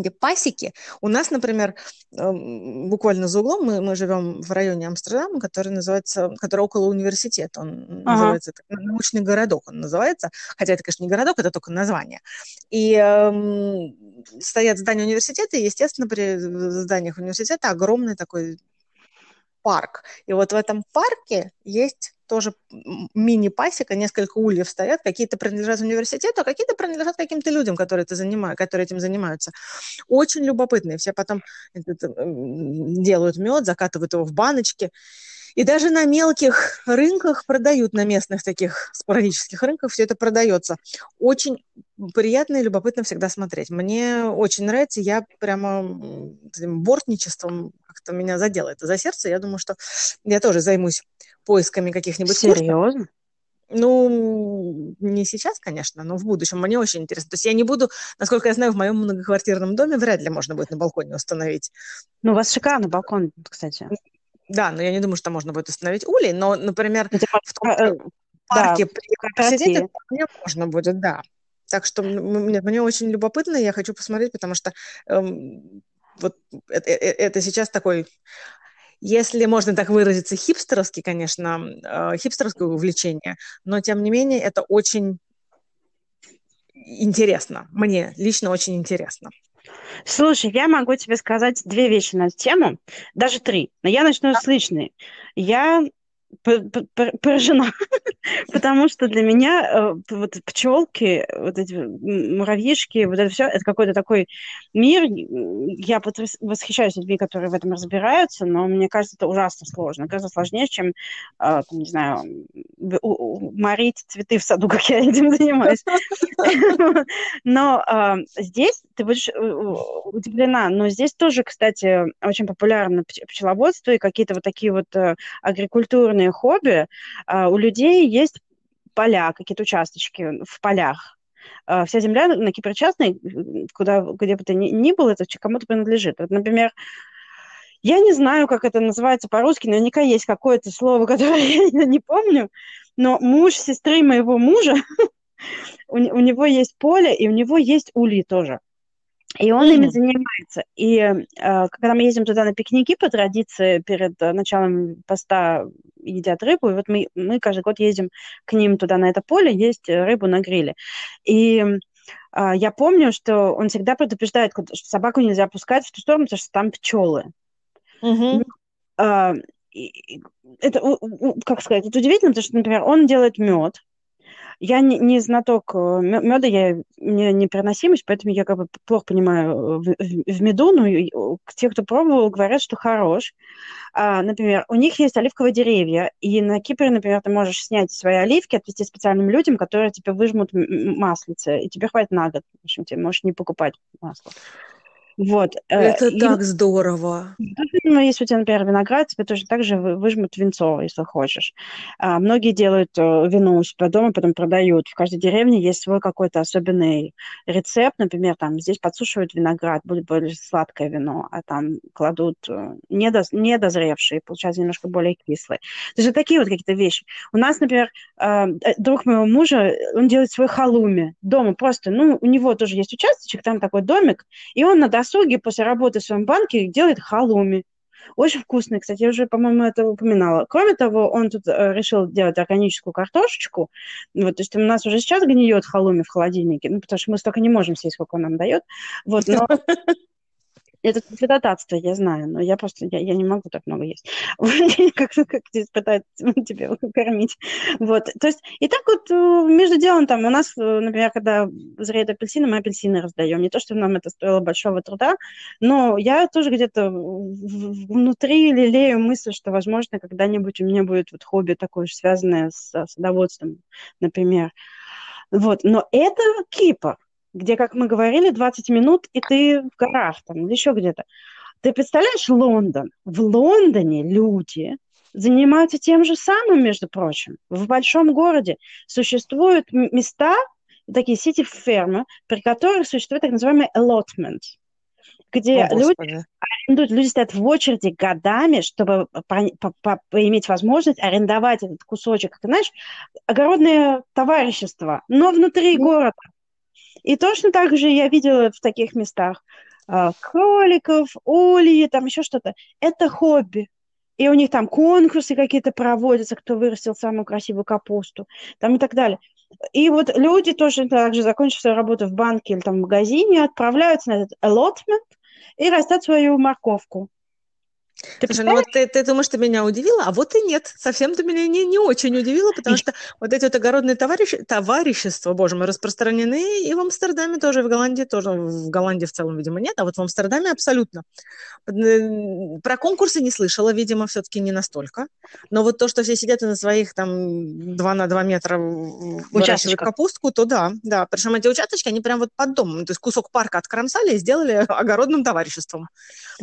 где пасеки. У нас, например, эм, буквально за углом мы, мы живем в районе Амстердама, который называется, который около университета. Он ага. называется научный городок, он называется. Хотя это, конечно, не городок, это только название. И эм, стоят здания университета, и, естественно, при зданиях университета огромный такой парк. И вот в этом парке есть тоже мини-пасека, несколько ульев стоят, какие-то принадлежат университету, а какие-то принадлежат каким-то людям, которые, это занимают, которые этим занимаются. Очень любопытные. Все потом делают мед, закатывают его в баночки. И даже на мелких рынках продают, на местных таких спорадических рынках все это продается. Очень приятно и любопытно всегда смотреть. Мне очень нравится, я прямо этим бортничеством как-то меня задело это за сердце. Я думаю, что я тоже займусь поисками каких-нибудь Серьезно? Ну, не сейчас, конечно, но в будущем. Мне очень интересно. То есть я не буду, насколько я знаю, в моем многоквартирном доме вряд ли можно будет на балконе установить. Ну, у вас шикарный балкон, кстати. Да, но я не думаю, что можно будет установить улей, но, например, Где, в том э, парке да, посидеть вполне можно будет, да. Так что мне, мне очень любопытно, я хочу посмотреть, потому что эм, вот это, э, это сейчас такой, если можно так выразиться, хипстерский, конечно, э, хипстерское увлечение, но тем не менее это очень интересно. Мне лично очень интересно. Слушай, я могу тебе сказать две вещи на эту тему, даже три. Но я начну с личной. Я поражена, потому что для меня э, вот пчелки, вот эти муравьишки, вот это все, это какой-то такой мир. Я восхищаюсь людьми, которые в этом разбираются, но мне кажется, это ужасно сложно. Гораздо сложнее, чем, э, не знаю, морить цветы в саду, как я этим занимаюсь. Но э, здесь ты будешь удивлена, но здесь тоже, кстати, очень популярно пчеловодство и какие-то вот такие вот агрикультурные разные хобби. А, у людей есть поля, какие-то участочки в полях. А, вся земля на Кипре частной, куда, где бы ты ни, ни был, это кому-то принадлежит. Вот, например, я не знаю, как это называется по-русски, наверняка есть какое-то слово, которое я не помню, но муж сестры моего мужа, у, у него есть поле, и у него есть ульи тоже. И он mm-hmm. ими занимается. И э, когда мы ездим туда на пикники по традиции, перед э, началом поста едят рыбу, и вот мы, мы каждый год ездим к ним туда на это поле, есть рыбу на гриле. И э, я помню, что он всегда предупреждает, что собаку нельзя пускать в ту сторону, потому что там пчелы. Mm-hmm. Э, это, как сказать, это удивительно, потому что, например, он делает мед, я не, не знаток э, меда, я, мне непереносимость, поэтому я как бы плохо понимаю э, в, в, меду, но те, кто пробовал, говорят, что хорош. А, например, у них есть оливковые деревья, и на Кипре, например, ты можешь снять свои оливки, отвезти специальным людям, которые тебе выжмут маслице, и тебе хватит на год. В общем, ты можешь не покупать масло. Вот. Э, Это и... так здорово. Ну, если у тебя, например, виноград, тебе тоже так же выжмут винцо, если хочешь. А, многие делают э, вино у себя дома, потом продают. В каждой деревне есть свой какой-то особенный рецепт. Например, там здесь подсушивают виноград, будет более сладкое вино, а там кладут э, недоз... недозревшие, получается немножко более кислые. То есть вот такие вот какие-то вещи. У нас, например, друг моего мужа, он делает свой халуми дома просто. Ну, у него тоже есть участочек, там такой домик, и он на досуге после работы в своем банке делает халуми. Очень вкусный, кстати, я уже, по-моему, это упоминала. Кроме того, он тут э, решил делать органическую картошечку. Вот, то есть у нас уже сейчас гниет халуми в холодильнике, ну, потому что мы столько не можем съесть, сколько он нам дает. Вот, но Это святотатство, я знаю, но я просто, я, я не могу так много есть. как, как здесь пытаются тебя кормить. Вот, то есть, и так вот э, между делом там у нас, э, например, когда зреют апельсины, мы апельсины раздаем. Не то, что нам это стоило большого труда, но я тоже где-то внутри лелею мысль, что, возможно, когда-нибудь у меня будет вот хобби такое же, связанное с садоводством, например. Вот, но это Кипр где, как мы говорили, 20 минут, и ты в горах там или еще где-то. Ты представляешь Лондон? В Лондоне люди занимаются тем же самым, между прочим. В большом городе существуют места, такие сити-фермы, при которых существует так называемый allotment, где О, люди арендуют, люди стоят в очереди годами, чтобы по, по, по, иметь возможность арендовать этот кусочек, как знаешь, огородное товарищество, но внутри города. И точно так же я видела в таких местах э, кроликов, ульи, там еще что-то. Это хобби. И у них там конкурсы какие-то проводятся, кто вырастил самую красивую капусту, там и так далее. И вот люди тоже так же, закончив свою работу в банке или там в магазине, отправляются на этот allotment и растят свою морковку. Ты Слушай, ну вот ты, ты думаешь, ты меня удивила, а вот и нет. Совсем ты меня не, не очень удивила, потому что вот эти вот огородные товарищи, товарищества, боже мой, распространены и в Амстердаме тоже, и в Голландии тоже. В Голландии в целом, видимо, нет, а вот в Амстердаме абсолютно. Про конкурсы не слышала, видимо, все-таки не настолько. Но вот то, что все сидят и на своих там 2 на 2 метра выращивают капустку, то да, да. Причем эти участочки, они прям вот под домом. То есть кусок парка откромсали и сделали огородным товариществом.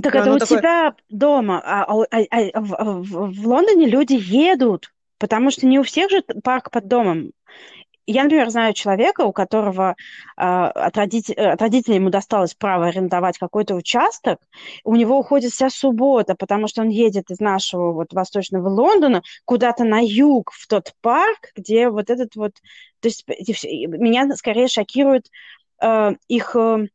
Так это у такое... тебя дома, а, а, а, а в, в, в Лондоне люди едут, потому что не у всех же парк под домом. Я, например, знаю человека, у которого э, от, родителей, от родителей ему досталось право арендовать какой-то участок, у него уходит вся суббота, потому что он едет из нашего вот восточного Лондона куда-то на юг, в тот парк, где вот этот вот... То есть меня скорее шокирует э, их... Э,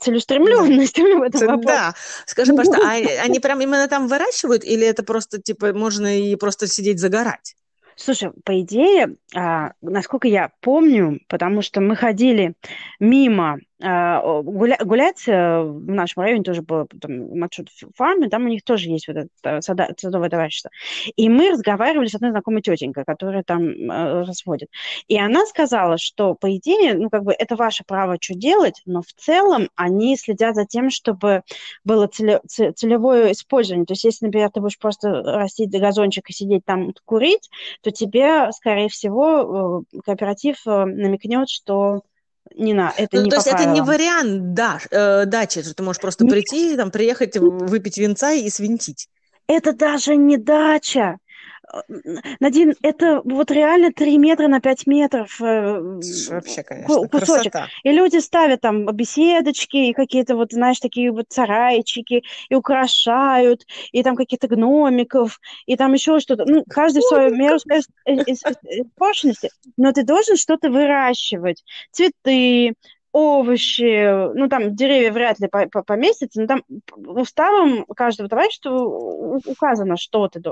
целеустремленность в этом вопросе. Да. Скажи, пожалуйста, а они прям именно там выращивают, или это просто, типа, можно и просто сидеть загорать? Слушай, по идее, а, насколько я помню, потому что мы ходили мимо гуля, гулять э, в нашем районе тоже было там, маршрут в фарме, там у них тоже есть вот это э, сада, садовое товарищество. И мы разговаривали с одной знакомой тетенькой, которая там э, разводит. И она сказала, что, по идее, ну, как бы это ваше право, что делать, но в целом они следят за тем, чтобы было целе, целевое использование. То есть, если, например, ты будешь просто растить газончик и сидеть там курить, то тебе, скорее всего, э, кооператив намекнет, что не на, это ну, не то есть это не вариант да, э, дачи, что ты можешь просто Нет. прийти, там, приехать, выпить винца и свинтить. Это даже не дача. Надин, это вот реально 3 метра на 5 метров э, Вообще, конечно, кусочек. Красота. И люди ставят там беседочки и какие-то вот, знаешь, такие вот сарайчики, и украшают, и там какие-то гномиков, и там еще что-то. Ну, каждый в свою меру своей испорченности, но ты должен что-то выращивать. Цветы, овощи, ну, там деревья вряд ли поместятся, но там уставом каждого товарищества указано, что ты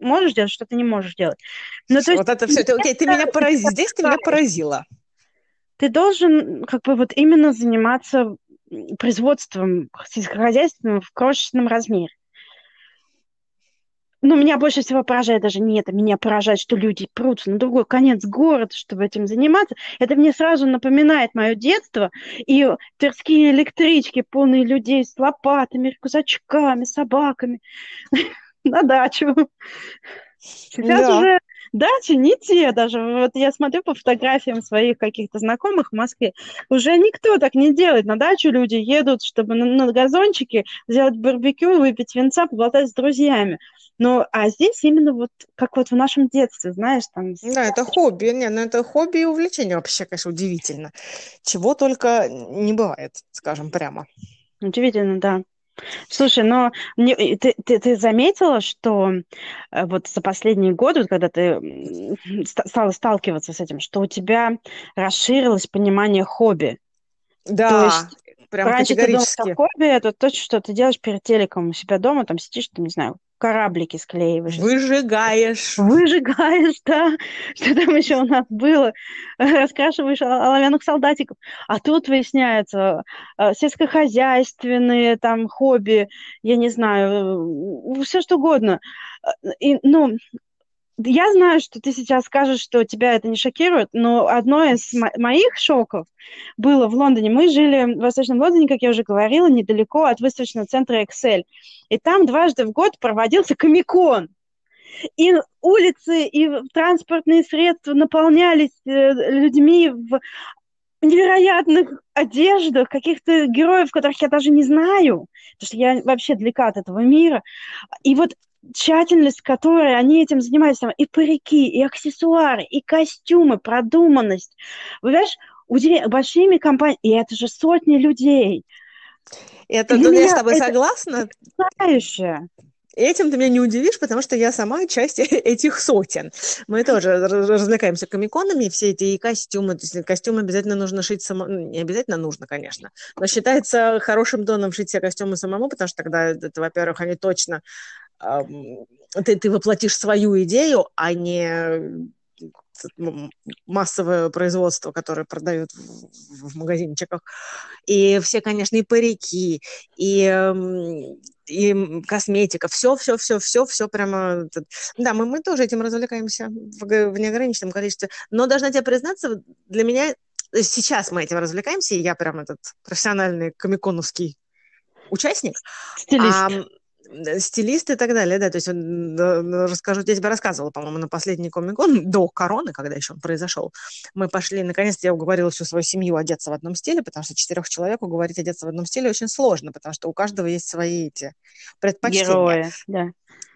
можешь делать, что ты не можешь делать. Но, то есть, вот это все, ты, окей, ты меня поразила, здесь ты меня поразила. Ты должен как бы вот именно заниматься производством сельскохозяйственным в крошечном размере. Но меня больше всего поражает даже не это, меня поражает, что люди прутся на другой конец города, чтобы этим заниматься. Это мне сразу напоминает мое детство и тверские электрички, полные людей с лопатами, рюкзачками, собаками на дачу. Сейчас уже дачи не те даже. Вот я смотрю по фотографиям своих каких-то знакомых в Москве, уже никто так не делает. На дачу люди едут, чтобы на, на газончике сделать барбекю, выпить винца, поболтать с друзьями. Но, а здесь именно вот как вот в нашем детстве, знаешь, там... Да, это хобби, не, ну это хобби и увлечение вообще, конечно, удивительно. Чего только не бывает, скажем прямо. Удивительно, да. Слушай, но мне, ты, ты, ты заметила, что э, вот за последние годы, вот когда ты стала сталкиваться с этим, что у тебя расширилось понимание хобби? Да, То есть, прям раньше ты думал, что хобби это то, что ты делаешь перед телеком у себя дома, там сидишь, там, не знаю, кораблики склеиваешь. Выжигаешь. Выжигаешь, да. Что там еще у нас было? Раскрашиваешь оловянных солдатиков. А тут выясняется э, сельскохозяйственные там хобби, я не знаю, все что угодно. Э, и, ну, я знаю, что ты сейчас скажешь, что тебя это не шокирует, но одно из мо- моих шоков было в Лондоне. Мы жили в Восточном Лондоне, как я уже говорила, недалеко от выставочного центра Excel. И там дважды в год проводился комикон. И улицы, и транспортные средства наполнялись э, людьми в невероятных одеждах, каких-то героев, которых я даже не знаю, потому что я вообще далека от этого мира. И вот тщательность, которой они этим занимались, там, и парики, и аксессуары, и костюмы, продуманность. Знаешь, удив... большими компаниями, и это же сотни людей. Это, ну, я с тобой это согласна. Потрясающе. Этим ты меня не удивишь, потому что я сама часть этих сотен. Мы тоже развлекаемся комиконами, все эти костюмы. То есть костюмы обязательно нужно шить само... Ну, не обязательно нужно, конечно, но считается хорошим тоном шить все костюмы самому, потому что тогда, это, во-первых, они точно ты, ты воплотишь свою идею, а не массовое производство, которое продают в, в магазинчиках. И все, конечно, и парики, и, и косметика, все, все, все, все, все прямо. Да, мы, мы тоже этим развлекаемся в, в неограниченном количестве. Но должна тебе признаться, для меня сейчас мы этим развлекаемся, и я прям этот профессиональный комиконовский участник. Стилист. А, стилист и так далее, да, то есть расскажу, я тебе рассказывала, по-моему, на последний комик-кон, до короны, когда еще он произошел, мы пошли, наконец-то я уговорила всю свою семью одеться в одном стиле, потому что четырех человек уговорить одеться в одном стиле очень сложно, потому что у каждого есть свои эти предпочтения. Герои, да.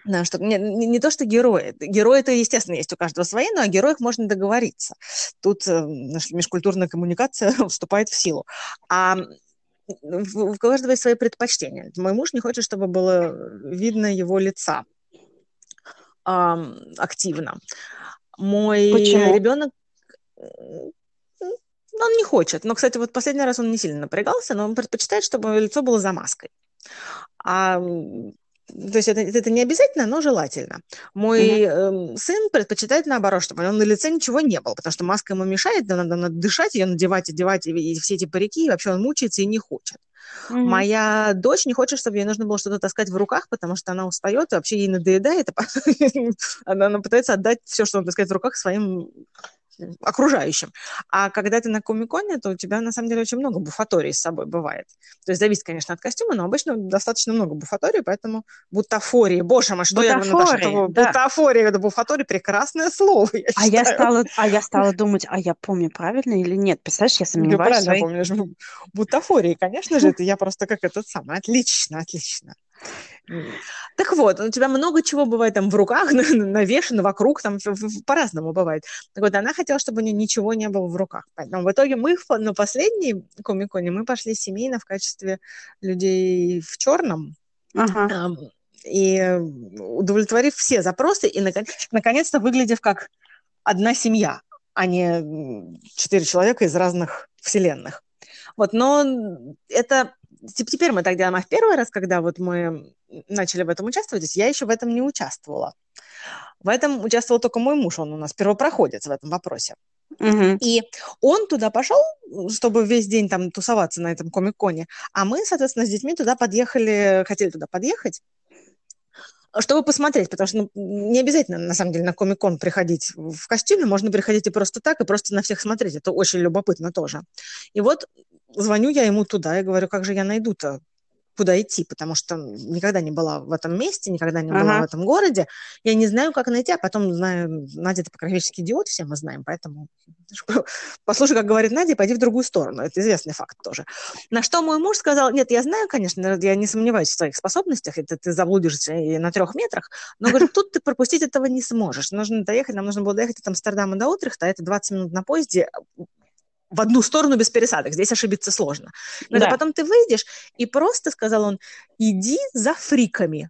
Да, что, не, не, не то, что герои. Герои это, естественно, есть у каждого свои, но о героях можно договориться. Тут э, межкультурная коммуникация вступает в силу. А у каждого есть свои предпочтения. Мой муж не хочет, чтобы было видно его лица а, активно. Мой Почему? ребенок он не хочет. Но, кстати, вот последний раз он не сильно напрягался, но он предпочитает, чтобы лицо было за маской. А то есть это, это не обязательно, но желательно. Мой mm-hmm. э, сын предпочитает наоборот, чтобы на лице ничего не было, потому что маска ему мешает, надо, надо дышать, ее надевать, одевать, и, и все эти парики, и вообще он мучается и не хочет. Mm-hmm. Моя дочь не хочет, чтобы ей нужно было что-то таскать в руках, потому что она устает, и вообще ей надоедает, она, она пытается отдать все, что он таскает в руках, своим окружающим. А когда ты на комиконе, то у тебя на самом деле очень много буфаторий с собой бывает. То есть зависит, конечно, от костюма, но обычно достаточно много буфаторий, поэтому бутафории. Боже мой, что я говорю, Наташа, это да. бутафория, это буфатория, прекрасное слово, я а я стала, а я стала думать, а я помню правильно или нет? Представляешь, я сомневаюсь. Ты правильно своей... помнишь. Бутафории, конечно же, это я просто как этот самый. Отлично, отлично. Так вот, у тебя много чего бывает там в руках, навешено вокруг, там по-разному бывает. Так вот, она хотела, чтобы у нее ничего не было в руках. Поэтому в итоге мы на последней комиконе мы пошли семейно в качестве людей в черном. Ага. И удовлетворив все запросы, и наконец-то выглядев как одна семья, а не четыре человека из разных вселенных. Вот, но это теперь мы так делаем, а в первый раз, когда вот мы начали в этом участвовать, я еще в этом не участвовала. В этом участвовал только мой муж, он у нас первопроходец в этом вопросе. Угу. И он туда пошел, чтобы весь день там тусоваться на этом комик-коне, а мы, соответственно, с детьми туда подъехали, хотели туда подъехать, чтобы посмотреть, потому что ну, не обязательно, на самом деле, на комик-кон приходить в костюме, можно приходить и просто так, и просто на всех смотреть. Это очень любопытно тоже. И вот звоню я ему туда и говорю, как же я найду-то куда идти, потому что никогда не была в этом месте, никогда не была ага. в этом городе. Я не знаю, как найти, а потом знаю, Надя это покровительский идиот, все мы знаем, поэтому послушай, как говорит Надя, пойди в другую сторону. Это известный факт тоже. На что мой муж сказал, нет, я знаю, конечно, я не сомневаюсь в своих способностях, это ты заблудишься и на трех метрах, но, говорю, тут ты пропустить этого не сможешь. Нужно доехать, нам нужно было доехать от Амстердама до Утрехта, это 20 минут на поезде, в одну сторону без пересадок. Здесь ошибиться сложно. Но да. потом ты выйдешь, и просто, сказал он, иди за фриками.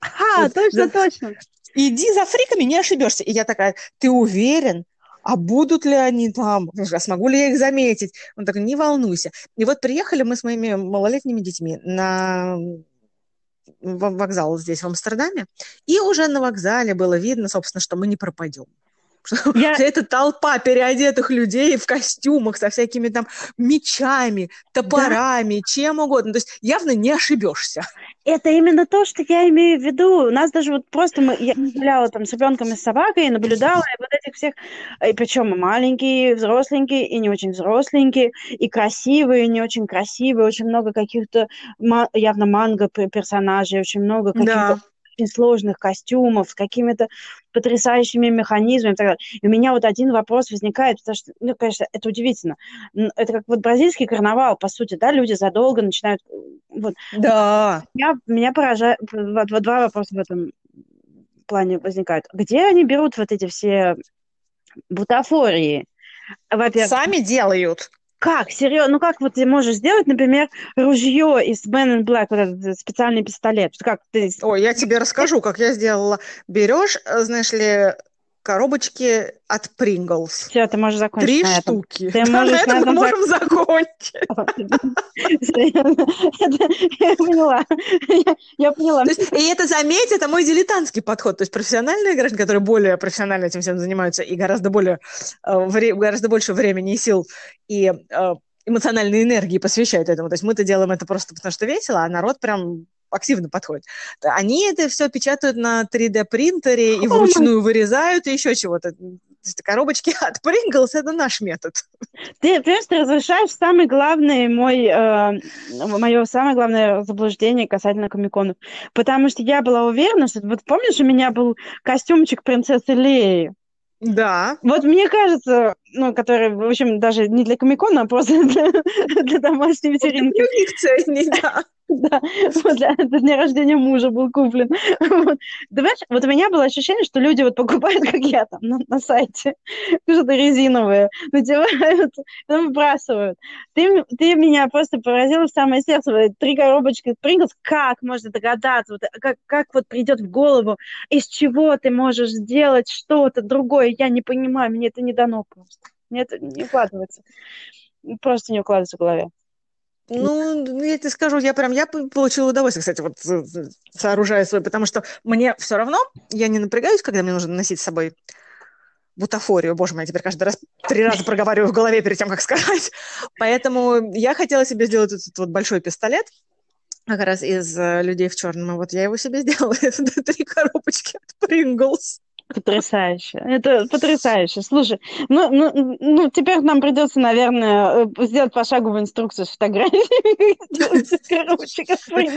А, вот, точно, за... точно. Иди за фриками, не ошибешься. И я такая, ты уверен? А будут ли они там? А смогу ли я их заметить? Он такой, не волнуйся. И вот приехали мы с моими малолетними детьми на вокзал здесь, в Амстердаме, и уже на вокзале было видно, собственно, что мы не пропадем. Я... Это толпа переодетых людей в костюмах со всякими там мечами, топорами, да. чем угодно. То есть явно не ошибешься. Это именно то, что я имею в виду. У нас даже вот просто мы, я гуляла там с ребенком и с собакой и наблюдала и вот этих всех, и причем и маленькие, и взросленькие, и не очень взросленькие, и красивые, и не очень красивые, очень много каких-то явно манго персонажей, очень много каких-то да очень сложных костюмов, с какими-то потрясающими механизмами. И, так далее. и у меня вот один вопрос возникает, потому что, ну, конечно, это удивительно. Это как вот бразильский карнавал, по сути, да, люди задолго начинают... Вот. Да. Меня, меня поражает... Вот, вот два вопроса в этом плане возникают. Где они берут вот эти все бутафории? Во-первых, Сами делают. Как? Серьезно? Ну как вот ты можешь сделать, например, ружье из Man in Black, вот этот специальный пистолет? Как ты... Ой, я тебе расскажу, как я сделала. Берешь, э, знаешь ли, коробочки от Pringles. Все, ты можешь закончить Три на штуки. Ты можешь на этом мы можем закончить. кончить. Я поняла. Я поняла. И это, заметь, это мой дилетантский подход. То есть профессиональные граждане, которые более профессионально этим всем занимаются и гораздо более, э, гораздо больше времени и сил и э, эмоциональной энергии посвящают этому. То есть мы-то делаем это просто потому, что весело, а народ прям активно подходит. Они это все печатают на 3D-принтере и вручную вырезают, и еще чего-то. Коробочки от Pringles – это наш метод. Ты, просто разрешаешь самый главный мой, э, мое самое главное заблуждение касательно комиконов. Потому что я была уверена, что... Вот помнишь, у меня был костюмчик принцессы Леи? Да. Вот мне кажется, ну, который, в общем, даже не для комикона, а просто для, для домашней вечеринки. Для да. Да, вот для, для дня рождения мужа был куплен. Вот. Знаешь, вот у меня было ощущение, что люди вот покупают, как я там на, на сайте, что-то резиновое, надевают, потом выбрасывают. Ты, ты меня просто поразила в самое сердце. Вот, три коробочки Принглс, как можно догадаться, вот, как, как вот придет в голову, из чего ты можешь сделать что-то другое, я не понимаю, мне это не дано просто. Мне это не укладывается. Просто не укладывается в голове. Ну, я тебе скажу, я прям, я получила удовольствие, кстати, вот сооружая свой, потому что мне все равно, я не напрягаюсь, когда мне нужно носить с собой бутафорию. Боже мой, я теперь каждый раз три раза проговариваю в голове перед тем, как сказать. Поэтому я хотела себе сделать этот вот большой пистолет, как раз из э, «Людей в черном». И вот я его себе сделала. Это три коробочки от Pringles. Потрясающе. Это потрясающе. Слушай, ну, ну, ну теперь нам придется, наверное, э, сделать пошаговую инструкцию с фотографией.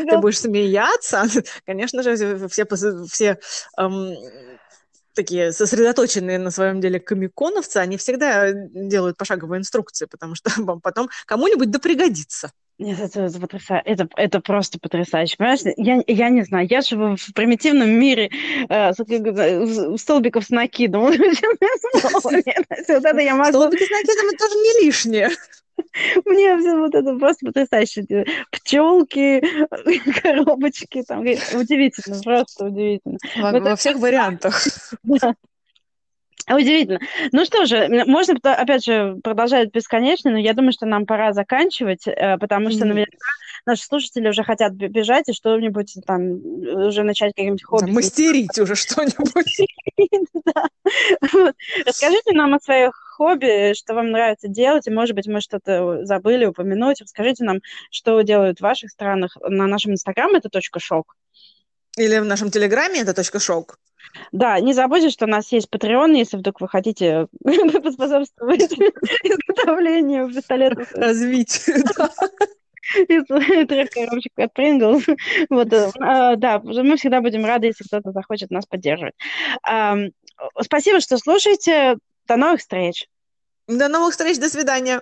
Ты будешь смеяться. Конечно же, все, все эм, такие сосредоточенные на своем деле комиконовцы, они всегда делают пошаговые инструкции, потому что потом кому-нибудь да пригодится. Нет, это, это потрясающе. Это, это просто потрясающе. Понимаешь, я, я не знаю, я живу в примитивном мире э, столбиков с накидом. Вот это я могу... Столбики с накидом это тоже не лишнее. Мне все вот это просто потрясающе. Пчелки, коробочки, там, удивительно, просто удивительно. Во, во всех вариантах. Да. Удивительно. Ну что же, можно, опять же, продолжать бесконечно, но я думаю, что нам пора заканчивать, э, потому что наверняка наши слушатели уже хотят бежать и что-нибудь там уже начать каким-нибудь хобби. Мастерить уже что-нибудь. Расскажите нам о своих хобби, что вам нравится делать, и, может быть, мы что-то забыли упомянуть. Расскажите нам, что делают в ваших странах. На нашем инстаграме это точка шок. Или в нашем телеграме это точка шок. Да, не забудьте, что у нас есть Patreon, если вдруг вы хотите поспособствовать изготовлению пистолетов. Развитию, да из трех коробочек от Pringles. Вот, а, да, мы всегда будем рады, если кто-то захочет нас поддерживать. Спасибо, что слушаете. До новых встреч. До новых встреч. До свидания.